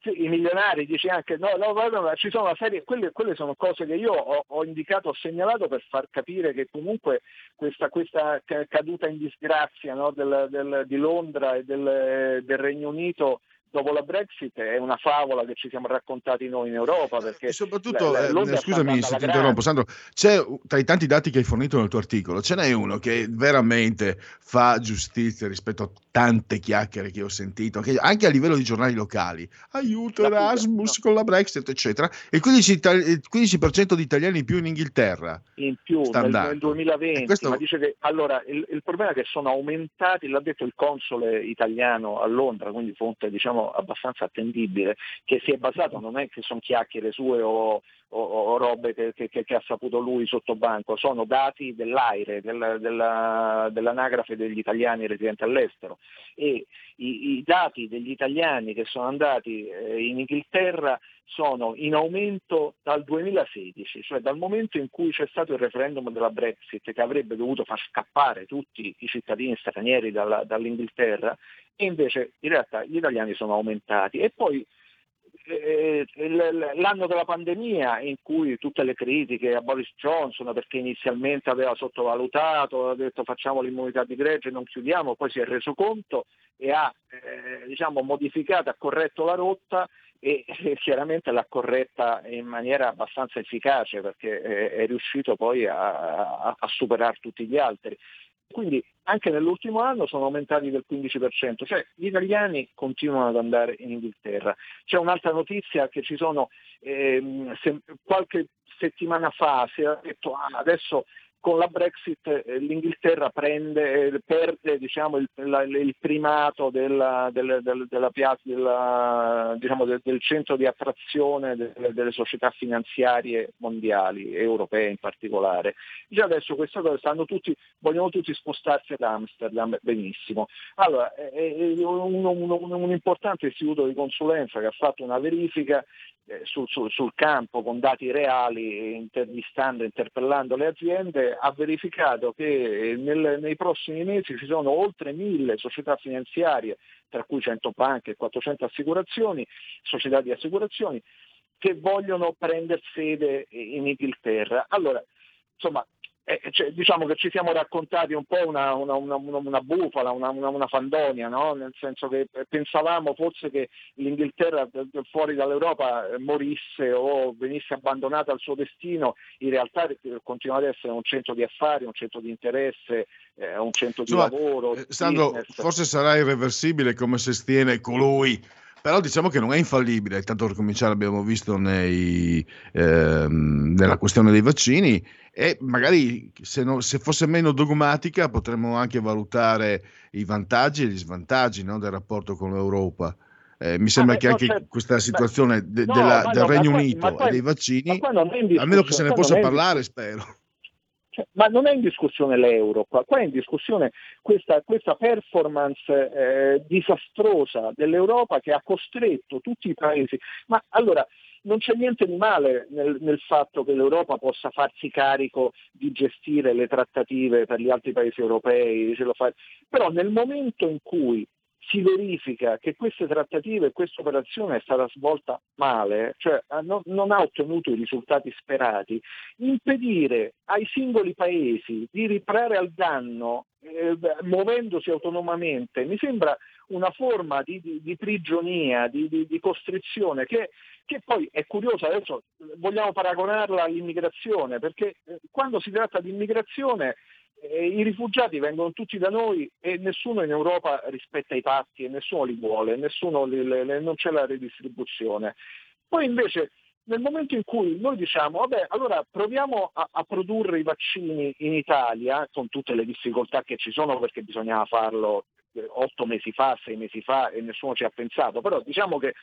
S19: I milionari, dici anche, no, no, guarda, ma ci sono una serie, quelle, quelle sono cose che io ho, ho indicato, ho segnalato per far capire che comunque questa, questa ca- caduta in disgrazia no, del- del- di Londra e del, del Regno Unito dopo la Brexit è una favola che ci siamo raccontati noi in Europa. Perché
S4: Soprattutto,
S19: la- la-
S4: eh, scusami se ti interrompo, Sandro, c'è tra i tanti dati che hai fornito nel tuo articolo, ce n'è uno che veramente fa giustizia rispetto a tante chiacchiere che ho sentito, che anche a livello di giornali locali, aiuto Erasmus con la Brexit, eccetera, e 15, il 15% di italiani in più in Inghilterra.
S19: in più nel, nel 2020,
S4: E questo-
S19: ma dice che allora il, il problema è che sono aumentati, l'ha detto il console italiano a Londra, quindi fonte diciamo abbastanza attendibile, che si è basato, non è che sono chiacchiere sue o, o- o robe che, che- che- ha saputo lui sotto banco, sono dati dell'AIRE, del- della- dell'anagrafe degli italiani residenti all'estero. E i, i dati degli italiani che sono andati eh, in Inghilterra sono in aumento dal 2016, cioè dal momento in cui c'è stato il referendum della Brexit che avrebbe dovuto far scappare tutti i cittadini stranieri dalla- dall'Inghilterra e invece in realtà gli italiani sono aumentati. E poi eh, l'anno della pandemia in cui tutte le critiche a Boris Johnson perché inizialmente aveva sottovalutato, ha detto facciamo l'immunità di gregge, non chiudiamo, poi si è reso conto e ha eh, diciamo, modificato, ha corretto la rotta e, chiaramente l'ha corretta in maniera abbastanza efficace perché eh, è riuscito poi a, a- a superare tutti gli altri. Quindi anche nell'ultimo anno sono aumentati del 15%, cioè gli italiani continuano ad andare in Inghilterra. C'è un'altra notizia che ci sono, ehm, se- qualche settimana fa si era detto ah, adesso con la Brexit eh, l'Inghilterra prende, eh, perde diciamo, il, la- il primato della, del, del- della della- diciamo, del, del centro di attrazione delle, delle società finanziarie mondiali, europee in particolare. Già adesso questa cosa tutti, vogliono tutti spostarsi ad Amsterdam, benissimo. Allora, un, un- un- importante istituto di consulenza che ha fatto una verifica sul, sul- sul campo con dati reali, intervistando, interpellando le aziende, ha verificato che nel- nei prossimi mesi ci sono oltre mille società finanziarie, tra cui 100 banche e 400 assicurazioni, società di assicurazioni, che vogliono prendere sede in Inghilterra. Allora, insomma, eh, cioè, diciamo che ci siamo raccontati un po' una, una- una- una- bufala, una, fandonia, no? nel senso che pensavamo forse che l'Inghilterra fuori dall'Europa eh, morisse o venisse abbandonata al suo destino, in realtà eh, continua ad essere un centro di affari, un centro di interesse, eh, un centro di
S4: Insomma,
S19: lavoro.
S4: eh, Sandro,
S19: business.
S4: forse sarà irreversibile come sostiene colui, però diciamo che non è infallibile, tanto per cominciare abbiamo visto nei, ehm, nella questione dei vaccini e magari se, non- se fosse meno dogmatica potremmo anche valutare i vantaggi e gli svantaggi no, del rapporto con l'Europa. Eh, mi sembra
S19: beh,
S4: che
S19: no,
S4: anche
S19: certo.
S4: questa situazione de-
S19: No,
S4: della- del
S19: no,
S4: Regno
S19: qua-
S4: Unito
S19: qua-
S4: e dei vaccini, almeno che se ne possa parlare, spero.
S19: Cioè, ma non è in discussione l'euro, qua, qua è in discussione questa, questa performance eh, disastrosa dell'Europa che ha costretto tutti i paesi. Ma allora non c'è niente di male nel, nel fatto che l'Europa possa farsi carico di gestire le trattative per gli altri paesi europei, però nel momento in cui si verifica che queste trattative questa operazione è stata svolta male, cioè eh, non, non ha ottenuto i risultati sperati, impedire ai singoli paesi di riparare al danno eh, muovendosi autonomamente mi sembra una forma di, di- di prigionia, di, di- costrizione che, che poi è curiosa, adesso eh, vogliamo paragonarla all'immigrazione, perché eh, quando si tratta di immigrazione i rifugiati vengono tutti da noi e nessuno in Europa rispetta i patti e nessuno li vuole, nessuno li- le- le- non c'è la redistribuzione. Poi invece nel momento in cui noi diciamo, vabbè, allora proviamo a, a produrre i vaccini in Italia, con tutte le difficoltà che ci sono perché bisognava farlo eh, otto mesi fa, sei mesi fa e nessuno ci ha pensato, però diciamo che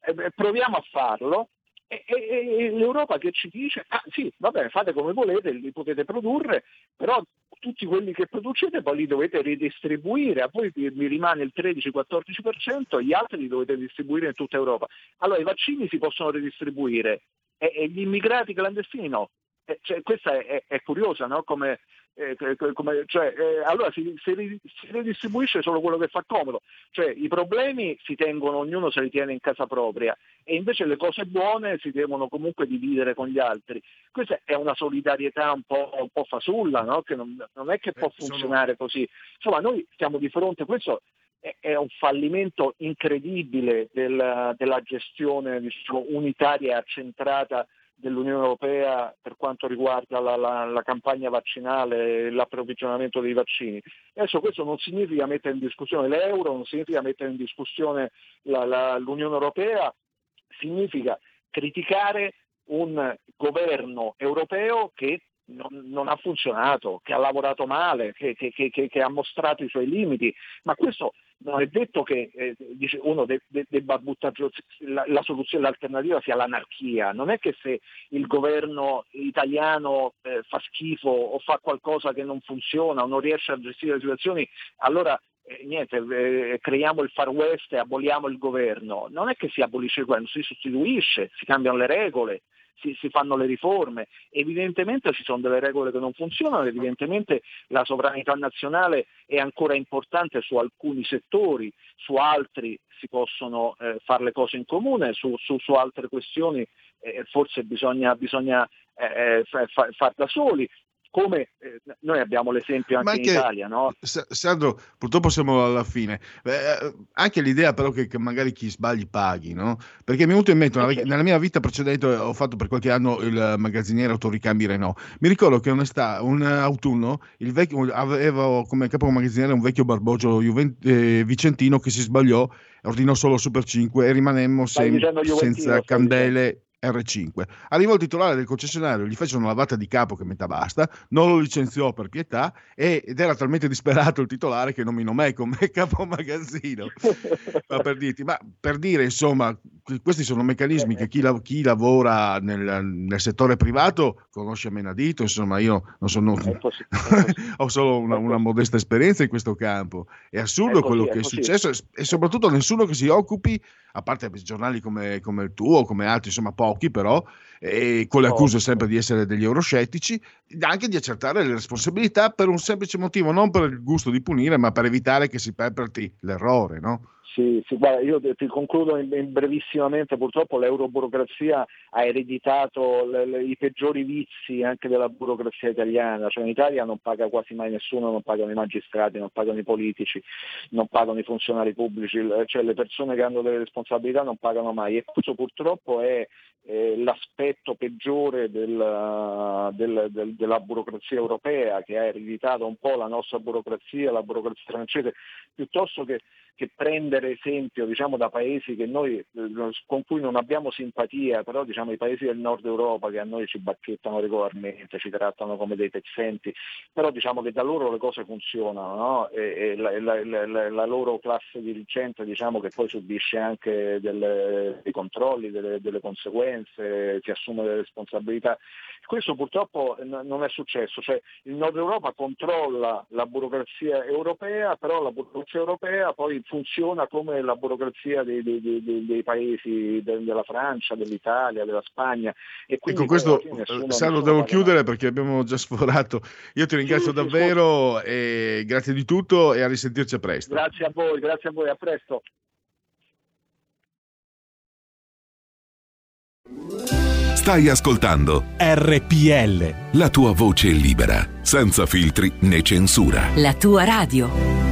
S19: eh, proviamo a farlo e l'Europa che ci dice, ah sì, va bene, fate come volete, li potete produrre, però tutti quelli che producete poi li dovete ridistribuire, a voi vi rimane il 13-14%, gli altri li dovete distribuire in tutta Europa. Allora i vaccini si possono ridistribuire e, e gli immigrati clandestini no. Eh, cioè, questa è, è- curiosa, no? Come, eh, co- come- cioè, eh, allora si, si ri- si ridistribuisce solo quello che fa comodo, cioè i problemi si tengono, ognuno se li tiene in casa propria e invece le cose buone si devono comunque dividere con gli altri. Questa è una solidarietà un po', un po' fasulla, no? che non, non è che può funzionare così. Insomma, noi siamo di fronte, questo è, è un fallimento incredibile del- della gestione diciamo, unitaria e accentrata dell'Unione Europea per quanto riguarda la, la- la campagna vaccinale e l'approvvigionamento dei vaccini. Adesso questo non significa mettere in discussione l'euro, non significa mettere in discussione la- l'Unione Europea, significa criticare un governo europeo che non, non ha funzionato, che ha lavorato male, che- che- che- che ha mostrato i suoi limiti, ma questo non è detto che eh, uno de- de- debba buttare la, la soluzione, l'alternativa sia l'anarchia, non è che se il governo italiano eh, fa schifo o fa qualcosa che non funziona o non riesce a gestire le situazioni, allora eh, niente, eh, creiamo il far west e aboliamo il governo. Non è che si abolisce il governo, si sostituisce, si cambiano le regole, si, si fanno le riforme. Evidentemente ci sono delle regole che non funzionano, evidentemente la sovranità nazionale è ancora importante su alcuni settori, su altri si possono eh, fare le cose in comune, su, su- su altre questioni eh, forse bisogna, bisogna eh, fa- fa- far da soli. Come eh, noi abbiamo l'esempio anche,
S4: Ma
S19: in Italia, no?
S4: Sa- Sandro, purtroppo siamo alla fine. Eh, anche l'idea però che, che magari chi sbagli paghi, no? Perché mi è venuto in mente, una- nella mia vita precedente ho fatto per qualche anno il magazziniere autoricambi Renault. Mi ricordo che un'estate, un autunno, il vecchio, avevo come capo magazziniere un vecchio barbogio juven- eh, vicentino che si sbagliò, ordinò solo Super 5 e rimanemmo sem- senza candele. R5. Arrivò il titolare del concessionario, gli fece una lavata di capo che metà basta, non lo licenziò per pietà e- ed era talmente disperato il titolare che nominò me come capo magazzino. ma, per dirti, ma per dire, insomma, que- questi sono meccanismi che chi, la- chi lavora nel, nel settore privato conosce a menadito, insomma, io non sono, ho solo una, una modesta esperienza in questo campo. È assurdo
S19: È così,
S4: quello
S19: è
S4: che è
S19: così.
S4: successo e, soprattutto nessuno che si occupi, a parte giornali come, come il tuo, come altri, insomma pochi però, e con le accuse sempre di essere degli euroscettici, anche di accertare le responsabilità per un semplice motivo, non per il gusto di punire, ma per evitare che si perpetri l'errore, no?
S19: Sì, sì, guarda, io ti concludo in, in brevissimamente, purtroppo l'euroburocrazia ha ereditato le- le- i peggiori vizi anche della burocrazia italiana, cioè in Italia non paga quasi mai nessuno, non pagano i magistrati, non pagano i politici, non pagano i funzionari pubblici, cioè le persone che hanno delle responsabilità non pagano mai e questo purtroppo è eh, l'aspetto peggiore del- del- del- della burocrazia europea che ha ereditato un po' la nostra burocrazia, la burocrazia francese, piuttosto che, che prendere esempio diciamo, da paesi noi, eh, con cui non abbiamo simpatia, però diciamo, i paesi del nord Europa che a noi ci bacchettano regolarmente, ci trattano come dei pezzenti, però diciamo che da loro le cose funzionano no? e, e la, la- la- la- loro classe dirigente diciamo, che poi subisce anche delle- dei controlli, delle, delle conseguenze, si assume le responsabilità. Questo purtroppo non è successo, cioè il Nord Europa controlla la burocrazia europea, però la burocrazia europea poi funziona come la burocrazia dei, dei- dei- dei- dei paesi de- della Francia, dell'Italia, della Spagna. E
S4: E
S19: quindi
S4: con questo, eh,
S19: nessuno
S4: devo chiudere perché abbiamo già sforato. Io ti ringrazio
S19: Sì, sì,
S4: davvero e grazie di tutto e a risentirci a presto.
S19: Grazie a voi, grazie a voi, a presto.
S13: Stai ascoltando
S12: RPL.
S13: la tua voce libera, senza filtri né censura.
S14: La tua radio.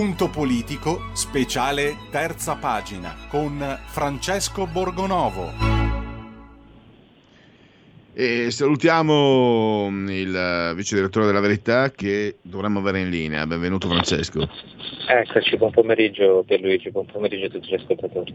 S5: Punto politico, speciale terza pagina, con Francesco Borgonovo.
S4: E salutiamo il vice direttore della Verità che dovremmo avere in linea. Benvenuto Francesco.
S20: Eccoci, buon pomeriggio Pierluigi, buon pomeriggio a tutti gli ascoltatori.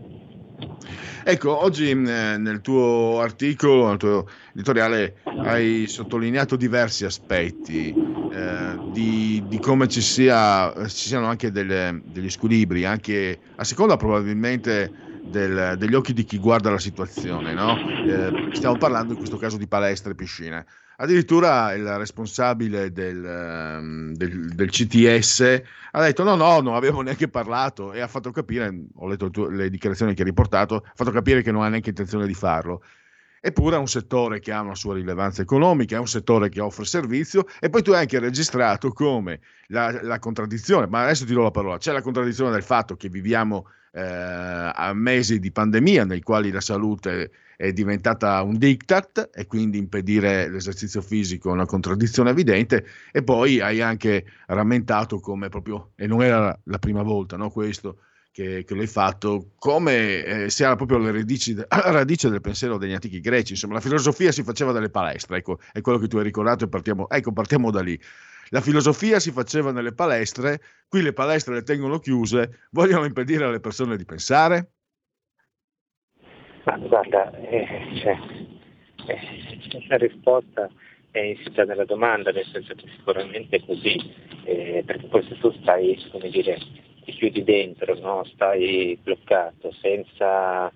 S4: Ecco, oggi eh, nel tuo articolo, nel tuo editoriale, hai sottolineato diversi aspetti eh, di, di come ci, sia, ci siano anche delle- degli squilibri, anche a seconda probabilmente del- degli occhi di chi guarda la situazione. no? Eh, stiamo parlando in questo caso di palestre e piscine. Addirittura il responsabile del, ehm, del- del CTS ha detto no, no, non avevo neanche parlato e ha fatto capire, ho letto le dichiarazioni che hai riportato, ha fatto capire che non ha neanche intenzione di farlo. Eppure è un settore che ha una sua rilevanza economica, è un settore che offre servizio e poi tu hai anche registrato come la, la contraddizione, ma adesso ti do la parola, c'è la contraddizione del fatto che viviamo eh, a mesi di pandemia nei quali la salute è diventata un diktat e quindi impedire l'esercizio fisico è una contraddizione evidente e poi hai anche rammentato come proprio, e non era la prima volta no, questo, che, che l'hai fatto, come eh, si era proprio alla radice del pensiero degli antichi greci, insomma la filosofia si faceva dalle palestre, ecco, è quello che tu hai ricordato e partiamo, ecco, partiamo da lì. La filosofia si faceva nelle palestre, qui le palestre le tengono chiuse, vogliono impedire alle persone di pensare?
S20: Ma guarda, eh, cioè, eh, la risposta è insita nella domanda, nel senso che sicuramente è così, eh, perché poi se tu stai, come dire, ti chiudi dentro, no? stai bloccato senza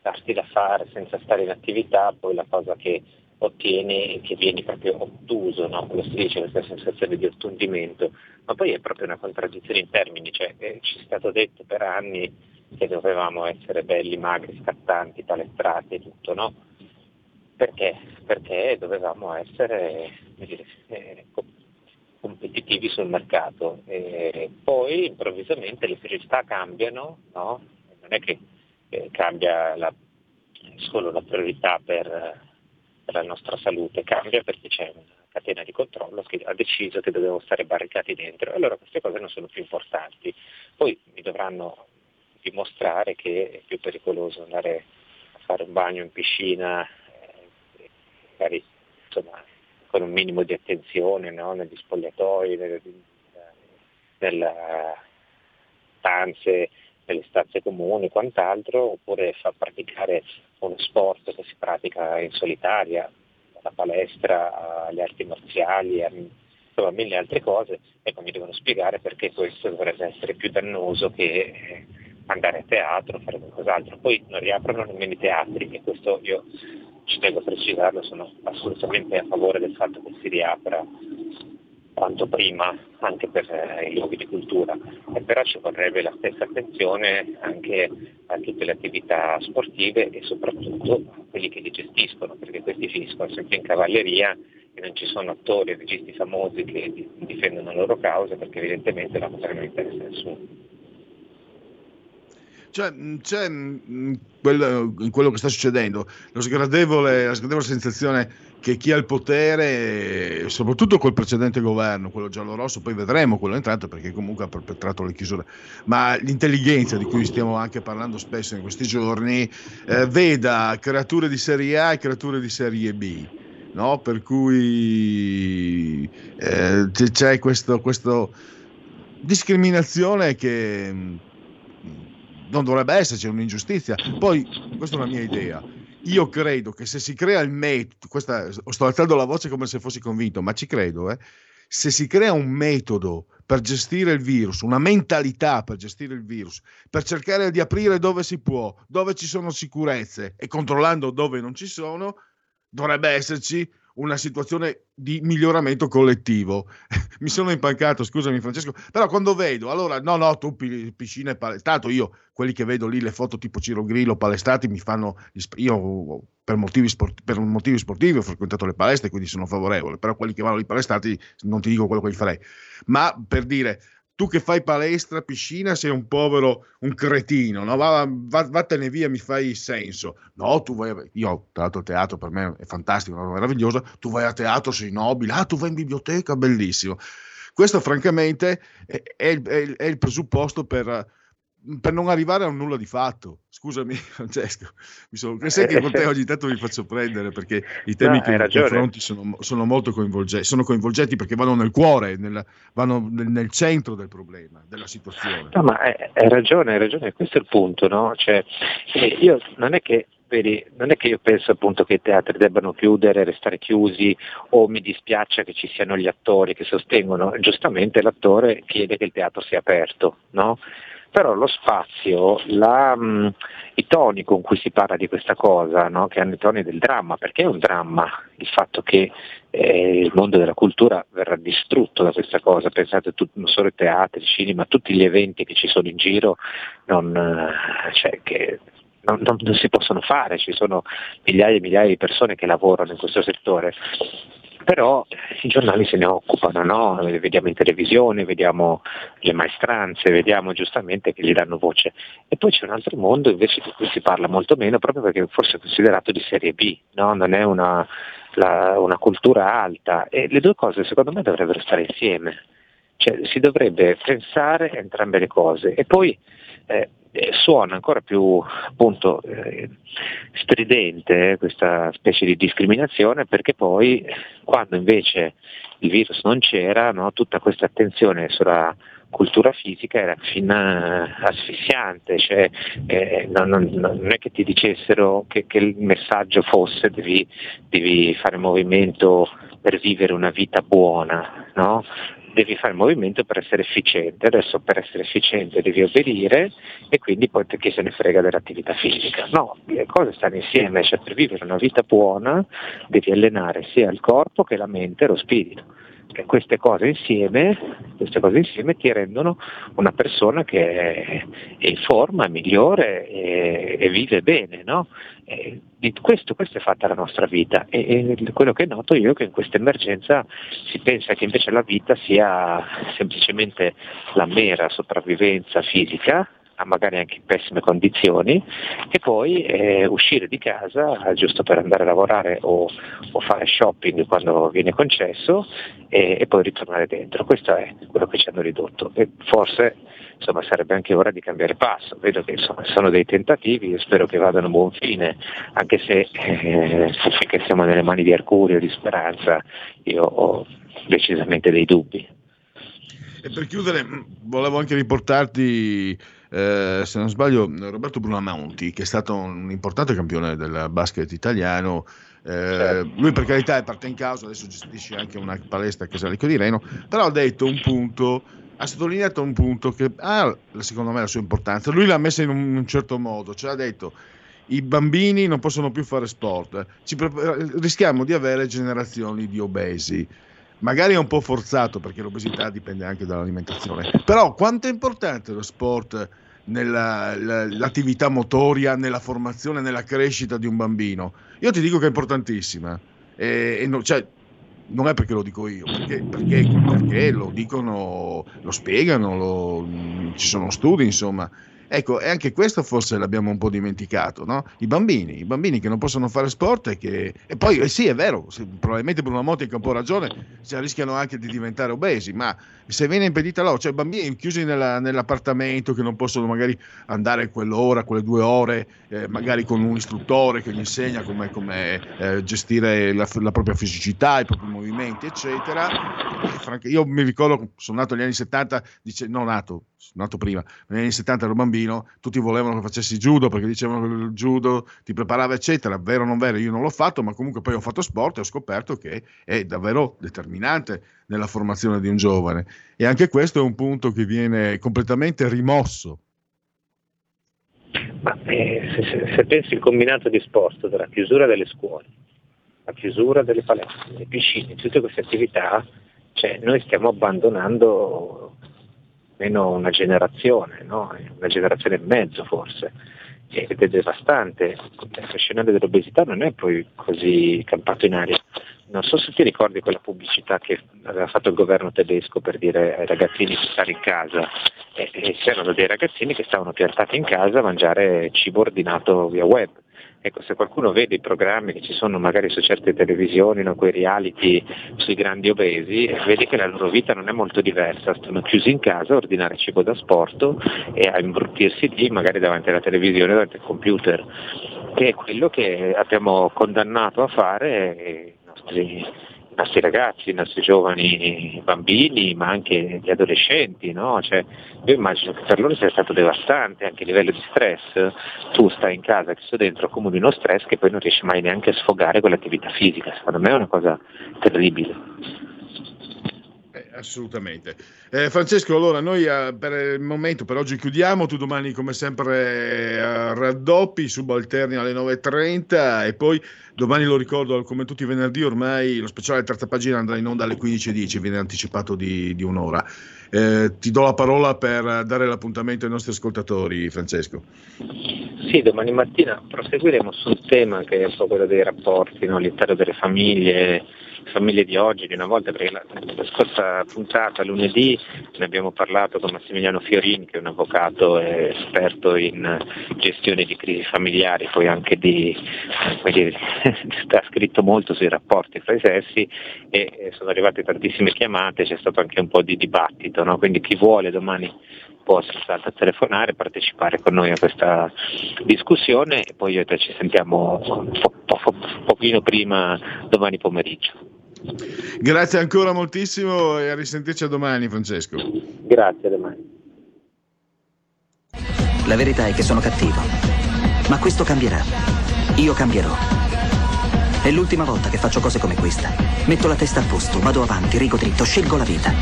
S20: darti da fare, senza stare in attività, poi la cosa che ottieni è che vieni proprio ottuso, no? come si dice, questa sensazione di ottundimento, ma poi è proprio una contraddizione in termini, cioè, eh, ci è stato detto per anni che dovevamo essere belli, magri, scattanti, palestrati e tutto, no? Perché? Perché dovevamo essere eh, co- competitivi sul mercato. E poi improvvisamente le priorità cambiano, no? non è che eh, cambia la- solo la priorità per, per la nostra salute, cambia perché c'è una catena di controllo che ha deciso che dobbiamo stare barricati dentro. Allora queste cose non sono più importanti. Poi mi dovranno dimostrare che è più pericoloso andare a fare un bagno in piscina, eh, magari insomma, con un minimo di attenzione no? negli spogliatoi, nelle, stanze, nelle stanze comuni e quant'altro, oppure far praticare uno sport che si pratica in solitaria, la palestra, alle arti marziali, a, insomma mille altre cose, ecco mi devono spiegare perché questo dovrebbe essere più dannoso che eh, andare a teatro, fare qualcos'altro. Poi non riaprono nemmeno i teatri e questo io ci tengo a precisarlo, sono assolutamente a favore del fatto che si riapra quanto prima anche per eh, i luoghi di cultura, e però ci vorrebbe la stessa attenzione anche a tutte le attività sportive e soprattutto a quelli che li gestiscono, perché questi finiscono sempre in cavalleria e non ci sono attori e registi famosi che di- difendono la loro causa perché evidentemente la cosa non interessa a nessuno.
S4: Cioè, c'è mh, quello, in quello che sta succedendo la sgradevole sensazione che chi ha il potere, soprattutto col precedente governo, quello giallo-rosso, poi vedremo quello entrato perché comunque ha perpetrato le chiusure, ma l'intelligenza di cui stiamo anche parlando spesso in questi giorni, eh, veda creature di serie A e creature di serie B. No? Per cui eh, c'è- questo discriminazione che mh, non dovrebbe esserci, un'ingiustizia. Poi, questa è una mia idea. Io credo che se si crea il metodo, questa, sto alzando la voce come se fossi convinto, ma ci credo, eh, se si crea un metodo per gestire il virus, una mentalità per gestire il virus, per cercare di aprire dove si può, dove ci sono sicurezze e controllando dove non ci sono, dovrebbe esserci una situazione di miglioramento collettivo. Mi sono impancato, scusami Francesco, però quando vedo, allora no, no, tu pi- piscina e palestato, io quelli che vedo lì le foto tipo Ciro Grillo palestati mi fanno, io per motivi, sport- per motivi sportivi ho frequentato le palestre, quindi sono favorevole, però quelli che vanno lì palestati non ti dico quello che gli farei. Ma per dire, tu che fai palestra, piscina, sei un povero, un cretino, no? Va, va- vattene via, mi fai senso. No, tu vai, a- io tra l'altro teatro per me è fantastico, è meraviglioso, tu vai a teatro, sei nobile, ah tu vai in biblioteca, bellissimo. Questo francamente è, è è il presupposto per, per non arrivare a un nulla di fatto. Scusami Francesco, mi sono, sai che con te ogni tanto mi faccio prendere perché i temi
S20: No,
S4: che,
S20: ragione.
S4: affronti sono, sono molto coinvolgenti, sono coinvolgenti perché vanno nel cuore, nel- vanno nel, nel centro del problema, della situazione.
S20: No, ma hai, ragione, hai ragione, questo è il punto, no? Cioè, eh, io non è che vedi, non è che io penso appunto che i teatri debbano chiudere, restare chiusi o mi dispiaccia che ci siano gli attori che sostengono, giustamente l'attore chiede che il teatro sia aperto, no? Però lo spazio, la, mh, i toni con cui si parla di questa cosa, no? che hanno i toni del dramma, perché è un dramma il fatto che eh, il mondo della cultura verrà distrutto da questa cosa, pensate tu, non solo ai teatri, cinema, tutti gli eventi che ci sono in giro, non, eh, cioè, che non, non- non si possono fare, ci sono migliaia e migliaia di persone che lavorano in questo settore. Però i giornali se ne occupano, no? vediamo in televisione, vediamo le maestranze, vediamo giustamente che gli danno voce. E poi c'è un altro mondo invece di cui si parla molto meno proprio perché forse è considerato di serie B, no? non è una, la- una cultura alta e le due cose secondo me dovrebbero stare insieme. Cioè, si dovrebbe pensare entrambe le cose e poi eh, suona ancora più appunto eh, stridente eh, questa specie di discriminazione perché poi quando invece il virus non c'era, no, tutta questa attenzione sulla cultura fisica era fin eh, asfissiante, cioè, eh, non, non- non è che ti dicessero che, che il messaggio fosse devi, devi fare movimento per vivere una vita buona, no? Devi fare movimento per essere efficiente, adesso per essere efficiente devi obbedire e quindi poi chi se ne frega dell'attività fisica. No, le cose stanno insieme, cioè per vivere una vita buona devi allenare sia il corpo che la mente e lo spirito. E queste cose insieme, queste cose insieme ti rendono una persona che è in forma, è migliore e, e vive bene. No? Questo, questa è fatta la nostra vita e, e quello che noto io è che in questa emergenza si pensa che invece la vita sia semplicemente la mera sopravvivenza fisica magari anche in pessime condizioni e poi eh, uscire di casa giusto per andare a lavorare o, o fare shopping quando viene concesso e, e poi ritornare dentro. Questo è quello che ci hanno ridotto e forse insomma, sarebbe anche ora di cambiare passo. Vedo che insomma, sono dei tentativi, io spero che vadano a buon fine, anche se eh, finché siamo nelle mani di Arcurio, di Speranza, io ho decisamente dei dubbi.
S4: E per chiudere, volevo anche riportarti, eh, se non sbaglio, Roberto Brunamonti, che è stato un importante campione del basket italiano. Eh, Lui per carità è parte in causa, adesso gestisce anche una palestra a Casalico di Reno, però ha detto un punto, ha sottolineato un punto che ha secondo me la sua importanza. Lui l'ha messa in un, certo modo, cioè ha detto i bambini non possono più fare sport, Ci rischiamo di avere generazioni di obesi. Magari è un po' forzato perché l'obesità dipende anche dall'alimentazione, però quanto è importante lo sport nell'attività motoria, nella formazione, nella crescita di un bambino? Io ti dico che è importantissima. E, e no- cioè, non è perché lo dico io, perché, perché- perché lo dicono, lo spiegano, lo- ci sono studi, insomma. Ecco, e anche questo forse l'abbiamo un po' dimenticato, no? I bambini, i bambini che non possono fare sport e che... E poi, eh sì, è vero, probabilmente Bruno Monti ha un po' ragione, cioè, rischiano anche di diventare obesi, ma se viene impedita loro, cioè bambini chiusi nella- nell'appartamento che non possono magari andare quell'ora, quelle due ore, eh, magari con un istruttore che gli insegna come, eh, gestire la, la propria fisicità, i propri movimenti, eccetera. Io mi ricordo, sono nato negli anni 70, dice, no nato, sono nato prima, negli anni 70 ero bambino, tutti volevano che facessi judo perché dicevano che il judo ti preparava, eccetera. Vero o non vero, io non l'ho fatto, ma comunque poi ho fatto sport e ho scoperto che è davvero determinante nella formazione di un giovane. E anche questo è un punto che viene completamente rimosso.
S20: Ma eh, se, se- se pensi il combinato disposto della chiusura delle scuole, la chiusura delle palestre, delle piscine, tutte queste attività, cioè noi stiamo abbandonando almeno una generazione, no? una generazione e mezzo forse, ed è devastante. Il contesto scenario dell'obesità non è poi così campato in aria. Non so se ti ricordi quella pubblicità che aveva fatto il governo tedesco per dire ai ragazzini di stare in casa e, c'erano dei ragazzini che stavano piantati in casa a mangiare cibo ordinato via web. Ecco, se qualcuno vede i programmi che ci sono magari su certe televisioni, no, quei reality sui grandi obesi, vedi che la loro vita non è molto diversa, stanno chiusi in casa a ordinare cibo da sporto e a imbruttirsi lì magari davanti alla televisione, davanti al computer, che è quello che abbiamo condannato a fare i nostri, nostri ragazzi, i nostri giovani bambini, ma anche gli adolescenti. No? Cioè, io immagino che per loro sia stato devastante anche a livello di stress. Tu stai in casa, chiuso dentro, accumuli uno stress che poi non riesci mai neanche a sfogare con l'attività fisica. Secondo me è una cosa terribile.
S4: Assolutamente. Eh, Francesco, allora noi eh, per il momento, per oggi chiudiamo, tu domani come sempre eh, raddoppi, subalterni alle 9.30 e poi domani lo ricordo come tutti i venerdì ormai lo speciale terza pagina andrà in onda alle 15.10, viene anticipato di, di un'ora. Eh, ti do la parola per dare l'appuntamento ai nostri ascoltatori, Francesco.
S20: Sì, domani mattina proseguiremo su un tema che è un po' quello dei rapporti no, all'interno delle famiglie, famiglie di oggi, di una volta, perché la, la scorsa puntata, lunedì, ne abbiamo parlato con Massimiliano Fiorini, che è un avvocato esperto in gestione di crisi familiari, poi anche di, dire, ha scritto molto sui rapporti fra i sessi e sono arrivate tantissime chiamate, c'è stato anche un po' di dibattito, no? quindi chi vuole domani può senz'altro telefonare, partecipare con noi a questa discussione e poi io e te ci sentiamo un po- po- pochino prima domani pomeriggio.
S4: Grazie ancora moltissimo e a risentirci a domani, Francesco.
S20: Grazie, domani.
S21: La verità è che sono cattivo. Ma questo cambierà. Io cambierò. È l'ultima volta che faccio cose come questa. Metto la testa a posto, vado avanti, rigo dritto, scelgo la vita.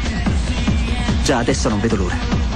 S21: Già adesso non vedo l'ora.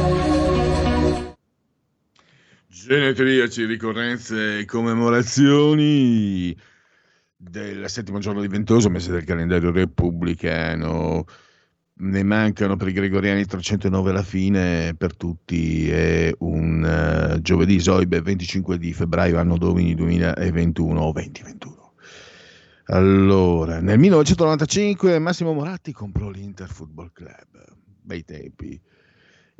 S4: Genetriaci, ricorrenze e commemorazioni del settimo giorno di Ventoso, mese del calendario repubblicano. Ne mancano per i gregoriani 309 alla fine, per tutti è un eh, giovedì Soibe 25 di febbraio, anno domini 2021 o 2021. Allora, nel 1995 Massimo Moratti comprò l'Inter Football Club, bei tempi.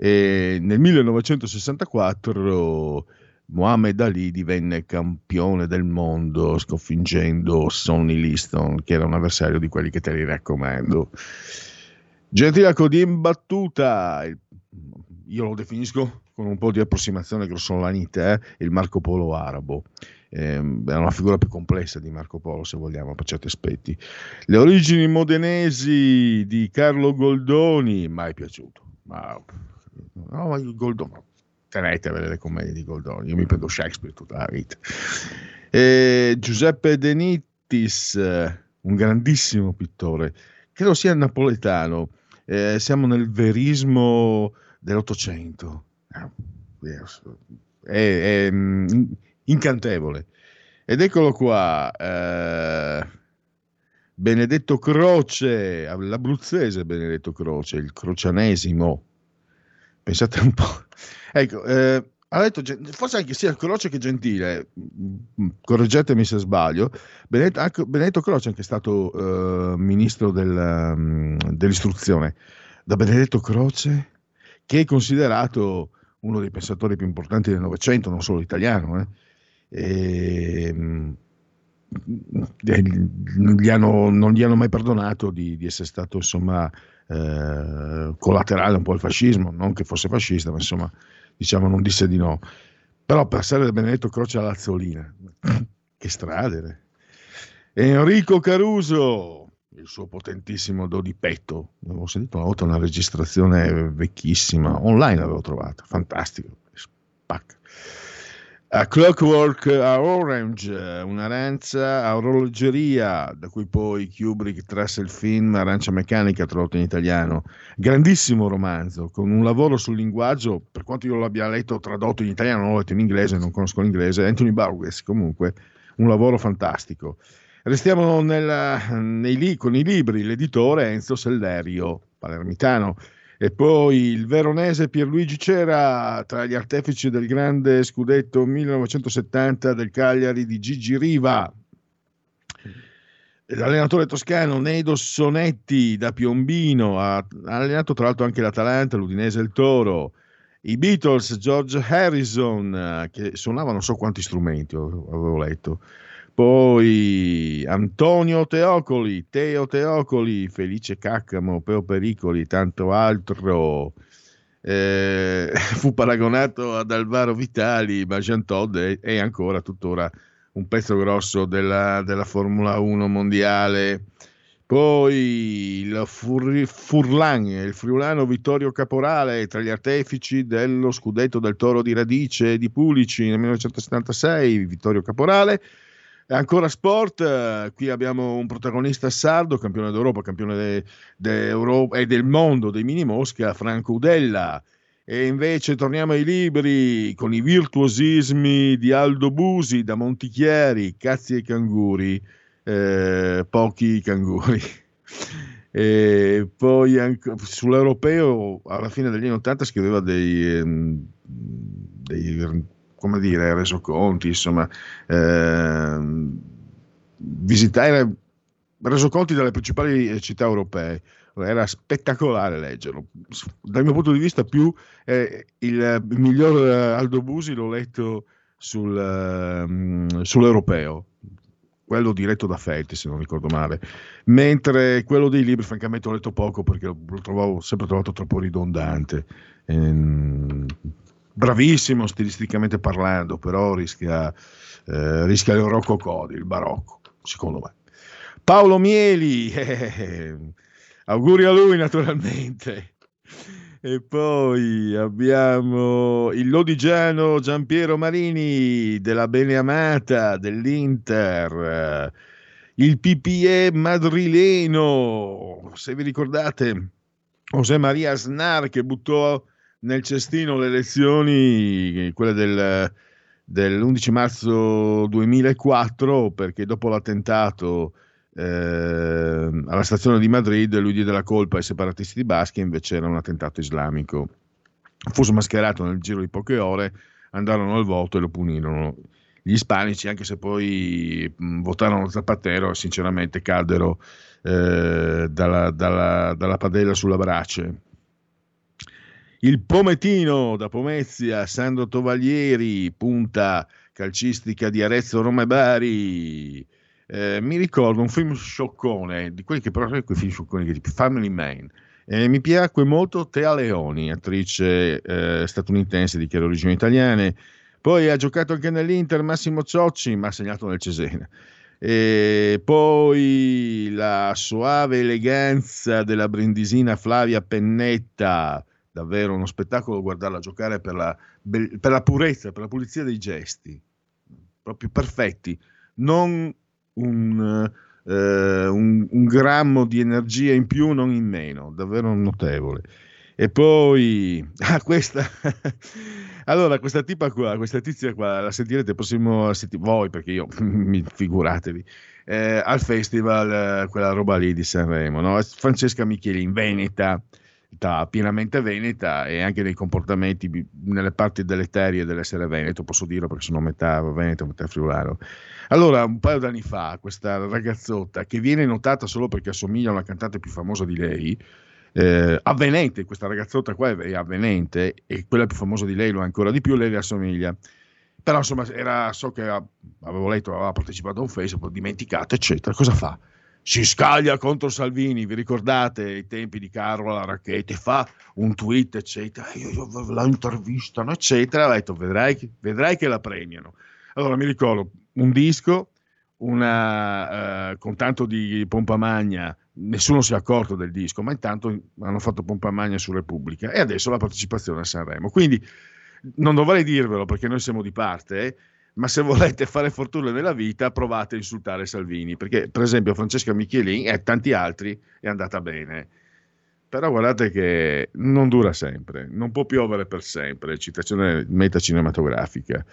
S4: E nel 1964 Mohamed Ali divenne campione del mondo sconfiggendo Sonny Liston, che era un avversario di quelli che te li raccomando. Gentiliaco di imbattuta, io lo definisco con un po' di approssimazione grossolanità, il Marco Polo arabo. Ehm, è una figura più complessa di Marco Polo, se vogliamo, per certi aspetti. Le origini modenesi di Carlo Goldoni, mai piaciuto. Ma, no, ma Goldoni, tenetevele le commedie di Goldoni, io mi prendo Shakespeare tutta la vita. E Giuseppe De Nittis, un grandissimo pittore, credo sia napoletano, eh, siamo nel verismo dell'Ottocento, Eh, è, è, mm, incantevole. Ed eccolo qua, eh, Benedetto Croce, l'abruzzese Benedetto Croce, il crocianesimo. Pensate un po'. Ecco, eh, ha detto, forse anche sia Croce che Gentile, mm, correggetemi se sbaglio, Benedetto, anche- Benedetto Croce è anche stato eh, ministro del, mm, dell'istruzione. Da Benedetto Croce, che è considerato uno dei pensatori più importanti del Novecento, non solo italiano, eh. E, mm, eh, gli hanno- non gli hanno mai perdonato di, di essere stato insomma eh, collaterale un po' al fascismo, non che fosse fascista, ma insomma diciamo non disse di no. Però passare da Benedetto Croce alla Lazzolina, che strade! Enrico Caruso, il suo potentissimo do di petto, avevo sentito una volta una registrazione vecchissima, online l'avevo trovata, fantastico, spacca. A Clockwork a Orange, un'arancia a orologeria, da cui poi Kubrick trasse il film Arancia Meccanica, tradotto in italiano. Grandissimo romanzo, con un lavoro sul linguaggio, per quanto io l'abbia letto tradotto in italiano, l'ho letto in inglese, non conosco l'inglese, Anthony Burgess comunque, un lavoro fantastico. Restiamo nella- nei con i libri, l'editore Enzo Sellerio, palermitano, e poi il veronese Pierluigi Cera tra gli artefici del grande scudetto 1970 del Cagliari di Gigi Riva. L'allenatore toscano Nedo Sonetti da Piombino ha allenato tra l'altro anche l'Atalanta, l'Udinese e il Toro. I Beatles, George Harrison, eh, che suonava non so quanti strumenti, avevo letto. Poi Antonio Teocoli, Teo Teocoli, Felice Caccamo, Peo Pericoli, tanto altro. Eh, fu paragonato ad Alvaro Vitali, ma Jean Todd è, è ancora tuttora un pezzo grosso della, della Formula 1 mondiale. Poi il Fur- Furlan, il friulano Vittorio Caporale, tra gli artefici dello scudetto del Toro di Radice di Pulici nel 1976, Vittorio Caporale. Ancora sport, eh, qui abbiamo un protagonista sardo, campione d'Europa, campione de- d'Europa e del mondo dei mini Mosca, Franco Udella. E invece torniamo ai libri con i virtuosismi di Aldo Busi da Montichieri, Cazzi e Canguri, eh, pochi canguri. E poi anche sull'europeo alla fine degli anni 80 scriveva dei, ehm, dei come dire, resoconti, insomma, ehm, visitare resoconti delle principali città europee. era spettacolare leggerlo. Dal mio punto di vista, più eh, il, miglior eh, Aldo Busi l'ho letto sul, ehm, sull'europeo, quello diretto da Felti, se non ricordo male. Mentre quello dei libri, francamente, ho letto poco perché lo trovavo sempre trovato troppo ridondante. Ehm, bravissimo stilisticamente parlando, però rischia, eh, rischia il rococò, il barocco, secondo me. Paolo Mieli, eh, auguri a lui naturalmente. E poi abbiamo il lodigiano Giampiero Marini della Beneamata dell'Inter, eh, il PPE madrileno, se vi ricordate, José Maria Snar che buttò nel cestino le elezioni, quelle del, dell'11 marzo 2004, perché dopo l'attentato eh, alla stazione di Madrid lui diede la colpa ai separatisti baschi, invece era un attentato islamico. Fu smascherato nel giro di poche ore, andarono al voto e lo punirono. Gli ispanici, anche se poi votarono Zapatero, sinceramente caddero eh, dalla, dalla, dalla padella sulla brace. Il Pometino da Pomezia, Sandro Tovaglieri, punta calcistica di Arezzo Roma e Bari. Eh, mi ricordo un film scioccone, di quelli che però sono quei film sciocconi che tipo Family Man. Eh, mi piacque molto Tea Leoni, attrice eh, statunitense di chiare origini italiane. Poi ha giocato anche nell'Inter Massimo Ciocci, ma ha segnato nel Cesena. E poi la soave eleganza della brindisina Flavia Pennetta, davvero uno spettacolo guardarla giocare per la, per la purezza, per la pulizia dei gesti, proprio perfetti. Non un, eh, un, un, grammo di energia in più, non in meno, davvero notevole. E poi, ah, questa, allora, questa tipa qua, questa tizia qua, la sentirete prossimo, voi perché io, figuratevi, eh, al festival, eh, quella roba lì di Sanremo, no? Francesca Michelin, Veneta, pienamente veneta e anche nei comportamenti, nelle parti deleterie dell'essere veneto, posso dirlo perché sono metà veneto, metà friulano. Allora, un paio d'anni fa, questa ragazzotta che viene notata solo perché assomiglia a una cantante più famosa di lei, eh, avvenente, questa ragazzotta qua è avvenente e quella più famosa di lei lo è ancora di più, lei le assomiglia. Però insomma, era, so che avevo letto, aveva partecipato a un Facebook, dimenticato, eccetera. Cosa fa? Si scaglia contro Salvini, vi ricordate i tempi di Carola Racchetti, fa un tweet, eccetera, io, io la intervistano, eccetera, ha detto vedrai, vedrai, che la premiano. Allora mi ricordo un disco, una, uh, con tanto di pompa magna, nessuno si è accorto del disco, ma intanto hanno fatto pompa magna su Repubblica e adesso la partecipazione a Sanremo. Quindi non dovrei dirvelo perché noi siamo di parte, eh, ma se volete fare fortuna nella vita provate a insultare Salvini, perché per esempio Francesca Michelin e tanti altri è andata bene. Però guardate che non dura sempre, non può piovere per sempre, citazione meta cinematografica.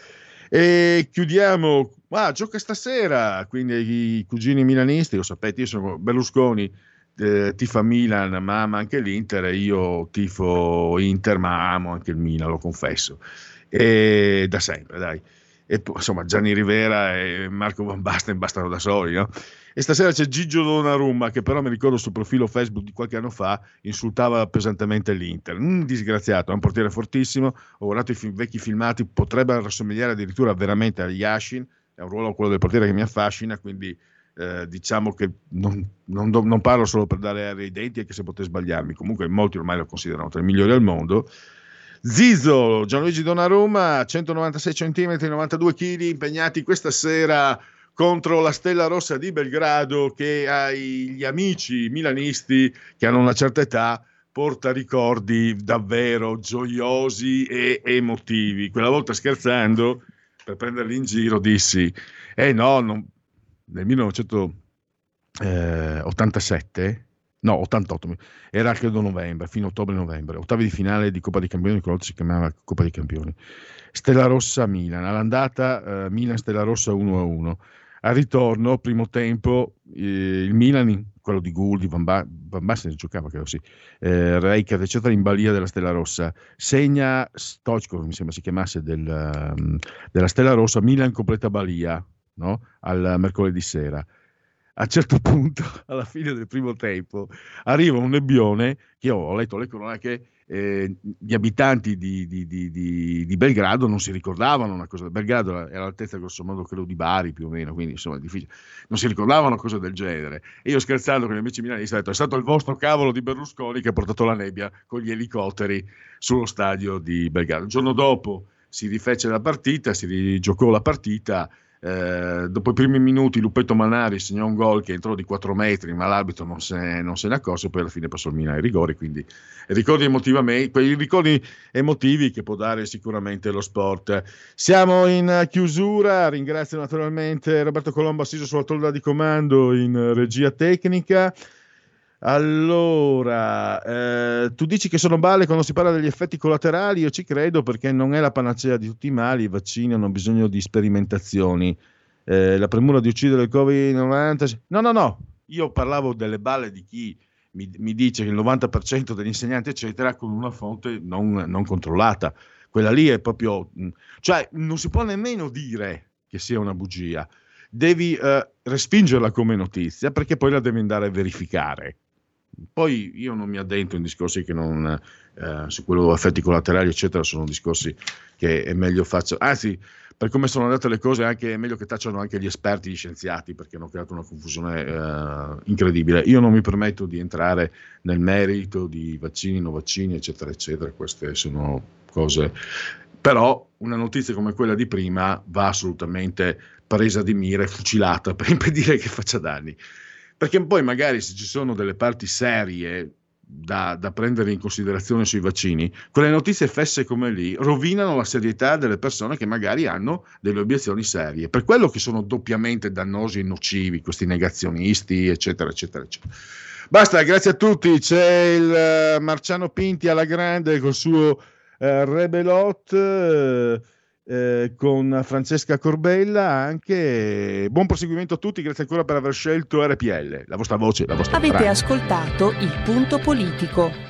S4: E chiudiamo, ah, gioca stasera, quindi i cugini milanisti, lo sapete, io sono Berlusconi, eh, tifa Milan, ma ama anche l'Inter, io tifo Inter, ma amo anche il Milan, lo confesso. E da sempre, dai e insomma Gianni Rivera e Marco Van Basten bastano da soli, no? E stasera c'è Gigio Donnarumma che però mi ricordo sul profilo Facebook di qualche anno fa insultava pesantemente l'Inter. Un disgraziato, è un portiere fortissimo, ho guardato i film, vecchi filmati, potrebbe rassomigliare addirittura veramente a Yashin, è un ruolo quello del portiere che mi affascina, quindi eh, diciamo che non, non, non, parlo solo per dare aria ai denti, anche se potrei sbagliarmi, comunque molti ormai lo considerano tra i migliori al mondo Zizo, Gianluigi Donnarumma, 196 cm, 92 kg, impegnati questa sera contro la Stella Rossa di Belgrado che agli amici milanisti che hanno una certa età porta ricordi davvero gioiosi e emotivi. Quella volta scherzando, per prenderli in giro, dissi, eh no, non... nel 1987 no 88, era credo novembre, fino a ottobre-novembre, ottavi di finale di Coppa dei Campioni, quello si chiamava Coppa dei Campioni. Stella Rossa Milan, all'andata eh, Milan Stella Rossa 1-1. Al ritorno, primo tempo, eh, il Milan, quello di Gould, Van, ba- Van Basten giocava, credo sì, eh, Reichardt, eccetera, in balia della Stella Rossa. Segna Stoichkov, mi sembra si chiamasse, del, um, della Stella Rossa, Milan completa balia no? al mercoledì sera a un certo punto, alla fine del primo tempo, arriva un nebbione che io ho letto le cronache, eh, gli abitanti di, di- di- di- Belgrado non si ricordavano una cosa. Belgrado era all'altezza, grosso modo, credo di Bari più o meno, quindi insomma è difficile. Non si ricordavano una cosa del genere. E io scherzando con gli amici milanisti ho detto: è stato il vostro cavolo di Berlusconi che ha portato la nebbia con gli elicotteri sullo stadio di Belgrado. Il giorno dopo si rifece la partita, si rigiocò la partita. Eh, dopo i primi minuti Lupetto Manari segnò un gol che entrò di 4 metri ma l'arbitro non se, non se ne accorse poi alla fine passò il Milan ai rigori quindi ricordi emotivamente quei ricordi emotivi che può dare sicuramente lo sport. Siamo in chiusura ringrazio naturalmente Roberto Colombo assiso sulla tolla di comando in regia tecnica allora, eh, tu dici che sono balle quando si parla degli effetti collaterali, io ci credo perché non è la panacea di tutti i mali, i vaccini hanno bisogno di sperimentazioni. Eh, la premura di uccidere il Covid-19... No, no, no, io parlavo delle balle di chi mi, mi dice che il 90% degli insegnanti, eccetera, con una fonte non, non controllata. Quella lì è proprio... mh, Cioè, non si può nemmeno dire che sia una bugia. Devi eh, respingerla come notizia perché poi la devi andare a verificare. Poi io non mi addentro in discorsi che non, eh, su quello effetti collaterali, eccetera, sono discorsi che è meglio faccio. Anzi, per come sono andate le cose, anche, è meglio che tacciano anche gli esperti, gli scienziati, perché hanno creato una confusione eh, incredibile. Io non mi permetto di entrare nel merito di vaccini, non vaccini, eccetera, eccetera. Queste sono cose. Però una notizia come quella di prima va assolutamente presa di mira e fucilata per impedire che faccia danni. Perché poi magari se ci sono delle parti serie da, da prendere in considerazione sui vaccini, quelle notizie fesse come lì rovinano la serietà delle persone che magari hanno delle obiezioni serie. Per quello che sono doppiamente dannosi e nocivi questi negazionisti, eccetera, eccetera, eccetera. Basta, grazie a tutti. C'è il eh, Marciano Pinti alla grande col suo eh, Rebelot. eh, eh, con Francesca Corbella anche buon proseguimento a tutti grazie ancora per aver scelto RPL la vostra voce la vostra
S14: Avete
S4: radio.
S14: ascoltato il punto politico.